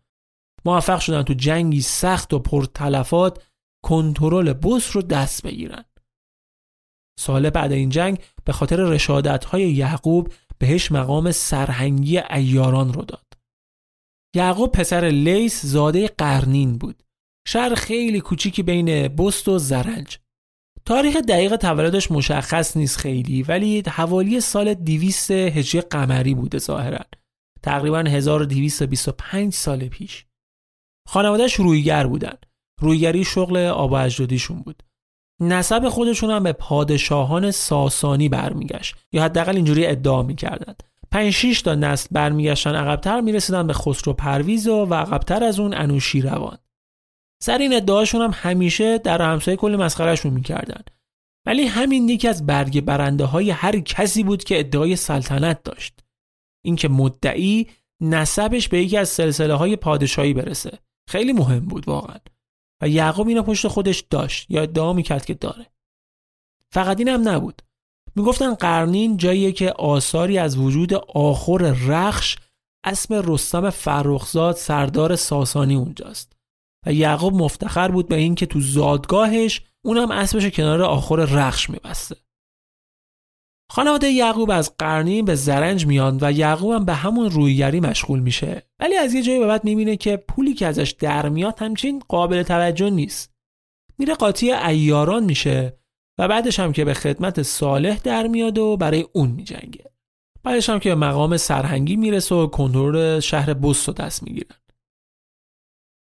موفق شدن تو جنگی سخت و پرتلفات کنترل بوس رو دست بگیرن. ساله بعد این جنگ به خاطر رشادت های یعقوب بهش مقام سرهنگی ایاران رو داد. یعقوب پسر لیس زاده قرنین بود. شهر خیلی کوچیکی بین بست و زرنج. تاریخ دقیق تولدش مشخص نیست خیلی ولی حوالی سال 200 هجری قمری بوده ظاهرا. تقریبا 1225 سال پیش. خانوادهش رویگر بودن. رویگری شغل آبا اجدادیشون بود. نسب خودشون هم به پادشاهان ساسانی برمیگشت. یا حداقل اینجوری ادعا می‌کردن 5 6 تا نسل برمیگشتن عقبتر می‌رسیدن به خسرو پرویز و, و عقبتر از اون انوشیروان سر این ادعاشون هم همیشه در همسایه کلی مسخرهشون می‌کردن. ولی همین یکی از برگ برنده های هر کسی بود که ادعای سلطنت داشت. اینکه مدعی نسبش به یکی از سلسله های پادشاهی برسه. خیلی مهم بود واقعا. و یعقوب اینو پشت خودش داشت یا ادعا می‌کرد که داره. فقط این هم نبود. می‌گفتن قرنین جاییه که آثاری از وجود آخر رخش اسم رستم فرخزاد سردار ساسانی اونجاست. و یعقوب مفتخر بود به اینکه تو زادگاهش اونم اسمش کنار آخر رخش میبسته. خانواده یعقوب از قرنین به زرنج میان و یعقوب هم به همون رویگری مشغول میشه. ولی از یه جایی به بعد می‌بینه که پولی که ازش در میاد همچین قابل توجه نیست. میره قاطی ایاران میشه و بعدش هم که به خدمت صالح در میاد و برای اون میجنگه. بعدش هم که به مقام سرهنگی می‌رسه و کنترل شهر بست دست می‌گیرن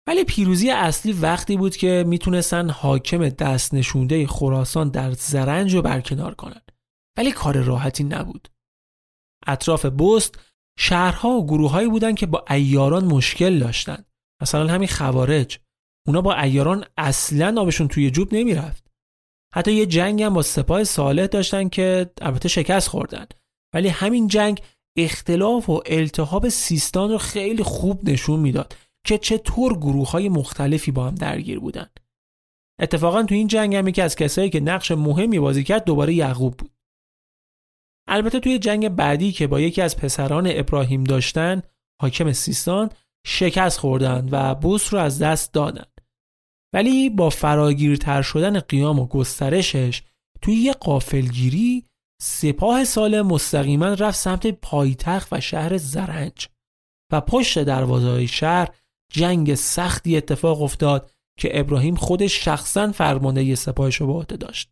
ولی پیروزی اصلی وقتی بود که می‌تونستن حاکم دست نشونده خراسان در زرنج رو برکنار کنن. ولی کار راحتی نبود. اطراف بست شهرها و گروههایی بودن که با ایاران مشکل داشتن. مثلا همین خوارج. اونا با ایاران اصلا آبشون توی جوب نمی‌رفت. حتی یه جنگ هم با سپاه صالح داشتن که البته شکست خوردن. ولی همین جنگ اختلاف و التهاب سیستان رو خیلی خوب نشون می‌داد که چطور گروه های مختلفی با هم درگیر بودن. اتفاقا تو این جنگ هم یکی از کسایی که نقش مهمی بازی کرد دوباره یعقوب بود. البته توی جنگ بعدی که با یکی از پسران ابراهیم داشتن حاکم سیستان شکست خوردند و بوس رو از دست دادن ولی با فراگیرتر شدن قیام و گسترشش توی یه قافلگیری سپاه سال مستقیما رفت سمت پایتخت و شهر زرنج و پشت دروازه شهر جنگ سختی اتفاق افتاد که ابراهیم خودش شخصا فرمانده سپاهش رو به عهده داشت.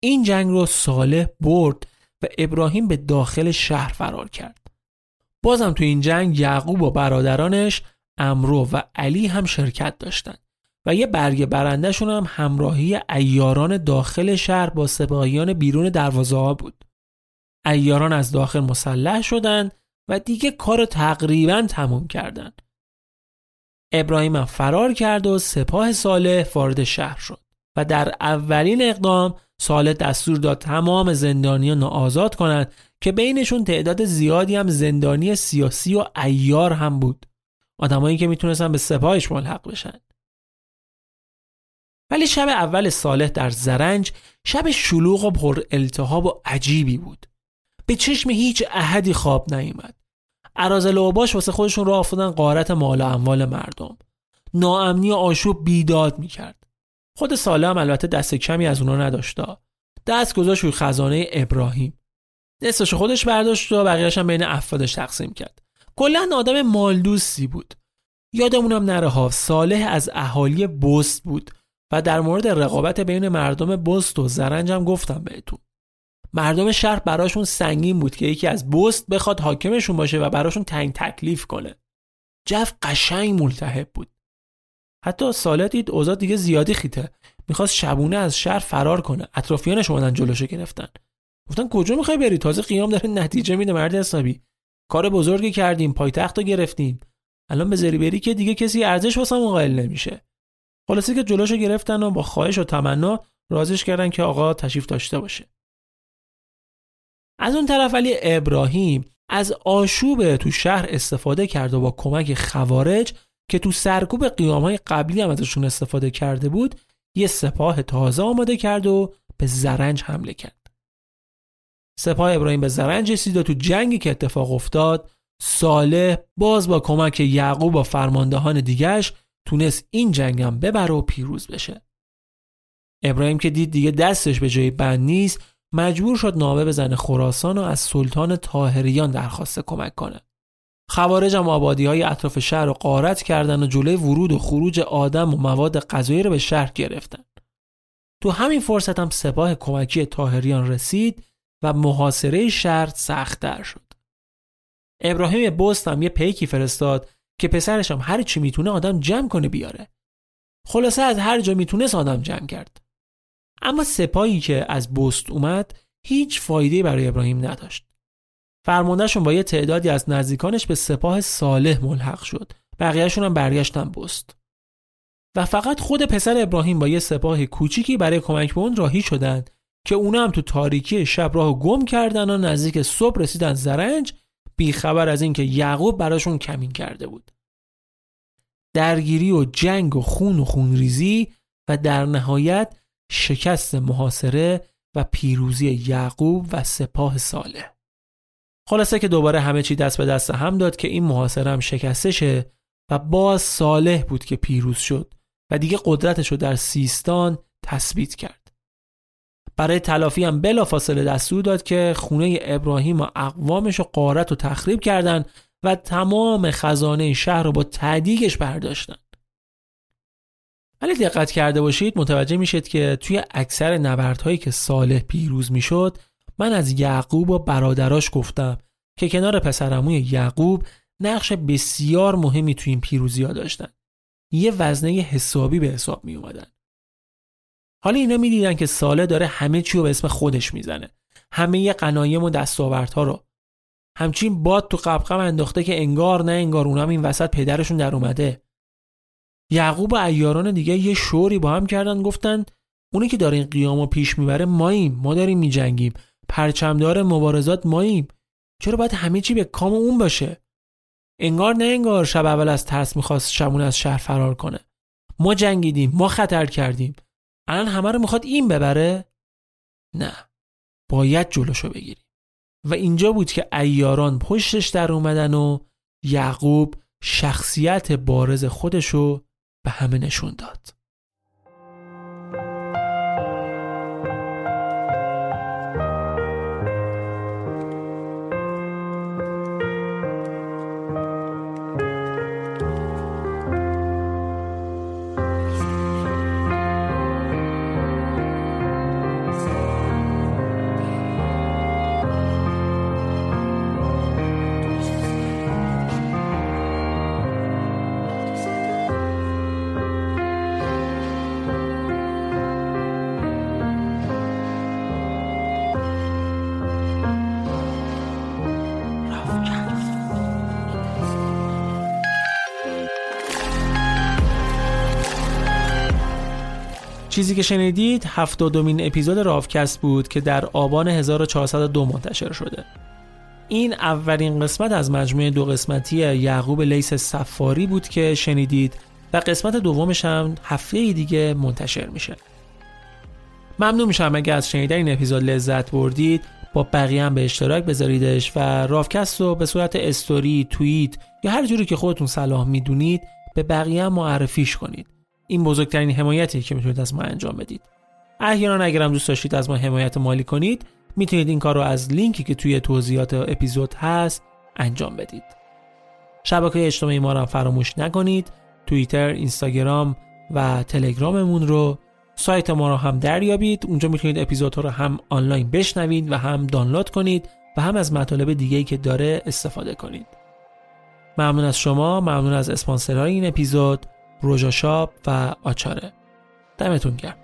این جنگ رو صالح برد و ابراهیم به داخل شهر فرار کرد. بازم تو این جنگ یعقوب و برادرانش امرو و علی هم شرکت داشتند و یه برگ برندهشون هم همراهی ایاران داخل شهر با سپاهیان بیرون دروازه ها بود. ایاران از داخل مسلح شدند و دیگه کار تقریبا تموم کردند ابراهیم فرار کرد و سپاه صالح وارد شهر شد و در اولین اقدام صالح دستور داد تمام زندانیان رو آزاد کنند که بینشون تعداد زیادی هم زندانی سیاسی و ایار هم بود. آدمایی که می‌تونستن به سپاهش ملحق بشن. ولی شب اول صالح در زرنج شب شلوغ و پر التهاب و عجیبی بود. به چشم هیچ احدی خواب نیامد ارازل و باش واسه خودشون راه افتادن قارت مال و اموال مردم. ناامنی و آشوب بیداد می‌کرد. خود صالح هم البته دست کمی از اونا نداشتا دست گذاشت روی خزانه ابراهیم. نصفش خودش برداشت و بقیهش هم بین افرادش تقسیم کرد. کلا آدم مالدوستی بود. یادمونم نره ها صالح از اهالی بست بود و در مورد رقابت بین مردم بست و زرنج هم گفتم بهتون. مردم شهر براشون سنگین بود که یکی از بست بخواد حاکمشون باشه و براشون تنگ تکلیف کنه. جف قشنگ ملتهب بود. حتی سالت دید اوضاع دیگه زیادی خیته. می‌خواست شبونه از شهر فرار کنه. اطرافیانش اومدن جلوشو گرفتن. گفتن کجا می‌خوای بری؟ تازه قیام داره نتیجه میده مرد حسابی. کار بزرگی کردیم پایتخت رو گرفتیم. الان به بری که دیگه کسی ارزش واسه قائل نمیشه. خلاصه که جلوشو گرفتن و با خواهش و تمنا رازش کردن که آقا تشریف داشته باشه. از اون طرف ولی ابراهیم از آشوب تو شهر استفاده کرد و با کمک خوارج که تو سرکوب قیامهای قبلی هم ازشون استفاده کرده بود یه سپاه تازه آماده کرد و به زرنج حمله کرد. سپاه ابراهیم به زرنج رسید و تو جنگی که اتفاق افتاد صالح باز با کمک یعقوب و فرماندهان دیگرش تونست این جنگم ببره و پیروز بشه. ابراهیم که دید دیگه دستش به جای بند نیست مجبور شد نامه بزنه خراسان و از سلطان تاهریان درخواست کمک کنه. خوارج هم آبادی های اطراف شهر رو قارت کردن و جلوی ورود و خروج آدم و مواد غذایی رو به شهر گرفتن. تو همین فرصت هم سپاه کمکی تاهریان رسید و محاصره شهر سختتر شد. ابراهیم بست هم یه پیکی فرستاد که پسرش هم هر چی می‌تونه آدم جمع کنه بیاره. خلاصه از هر جا می‌تونست آدم جمع کرد. اما سپاهی که از بست اومد هیچ فایده برای ابراهیم نداشت. فرماندهشون با یه تعدادی از نزدیکانش به سپاه صالح ملحق شد. بقیهشون هم برگشتن بست و فقط خود پسر ابراهیم با یه سپاه کوچیکی برای کمک به اون راهی شدند که اونا هم تو تاریکی شب راه گم کردن و نزدیک صبح رسیدن زرنج بیخبر از اینکه یعقوب براشون کمین کرده بود. درگیری و جنگ و خون و خونریزی و در نهایت شکست محاصره و پیروزی یعقوب و سپاه صالح. خلاصه که دوباره همه چی دست به دست هم داد که این محاصره هم شکسته شه و باز صالح بود که پیروز شد و دیگه قدرتش رو در سیستان تثبیت کرد. برای تلافی هم بلا فاصله دستور داد که خونه ابراهیم و اقوامش رو قارت و تخریب کردن و تمام خزانه شهر رو با تعدیگش برداشتن. ولی دقت کرده باشید متوجه میشید که توی اکثر نبردهایی که صالح پیروز می‌شد من از یعقوب و برادراش گفتم که کنار پسرموی یعقوب نقش بسیار مهمی توی این پیروزی ها داشتن. یه وزنه حسابی به حساب می اومدن حالا اینا می‌دیدن که ساله داره همه چی رو به اسم خودش می‌زنه. همه قنایم و دستاوردها رو. همچین باد تو قبقم انداخته که انگار نه انگار اونم این وسط پدرشون در اومده. یعقوب و ایاران دیگه یه شوری با هم کردن گفتن اونی که داره این قیام پیش می‌بره ماییم ما داریم میجنگیم. پرچمدار مبارزات ماییم. چرا باید همه چی به کام اون باشه؟ انگار نه انگار شب اول از ترس می‌خواست شبون از شهر فرار کنه. ما جنگیدیم ما خطر کردیم. الان همه رو می‌خواد این ببره؟ نه. باید جلوشو بگیریم. و اینجا بود که ایاران پشتش در اومدن و یعقوب شخصیت بارز خودشو به همه نشون داد. چیزی که شنیدید هفتادمین اپیزود رافکست بود که در آبان 1402 منتشر شده. این اولین قسمت از مجموعه دو قسمتی یعقوب لیس سفاری بود که شنیدید و قسمت دومش هم هفته دیگه منتشر میشه. ممنون میشم اگه از شنیدن این اپیزود لذت بردید. با بقیه هم به اشتراک بذاریدش و رافکست رو به صورت استوری، توییت یا هر جوری که خودتون صلاح می‌دونید به بقیه هم معرفیش کنید. این بزرگترین حمایتی که می‌تونید از ما انجام بدید. احیانا اگرم دوست داشتید از ما حمایت مالی کنید می‌تونید این کار رو از لینکی که توی توضیحات اپیزود هست انجام بدید. شبکه اجتماعی ما رو فراموش نکنید. توییتر، اینستاگرام و تلگراممون رو. سایت ما رو هم دریابید. اونجا می‌تونید اپیزودها رو هم آنلاین بشنوید و هم دانلود کنید و هم از مطالب دیگه‌ای که داره استفاده کنید. ممنون از شما. ممنون از اسپانسرهای این اپیزود. روژا شاب و آچاره. دمتون گرم.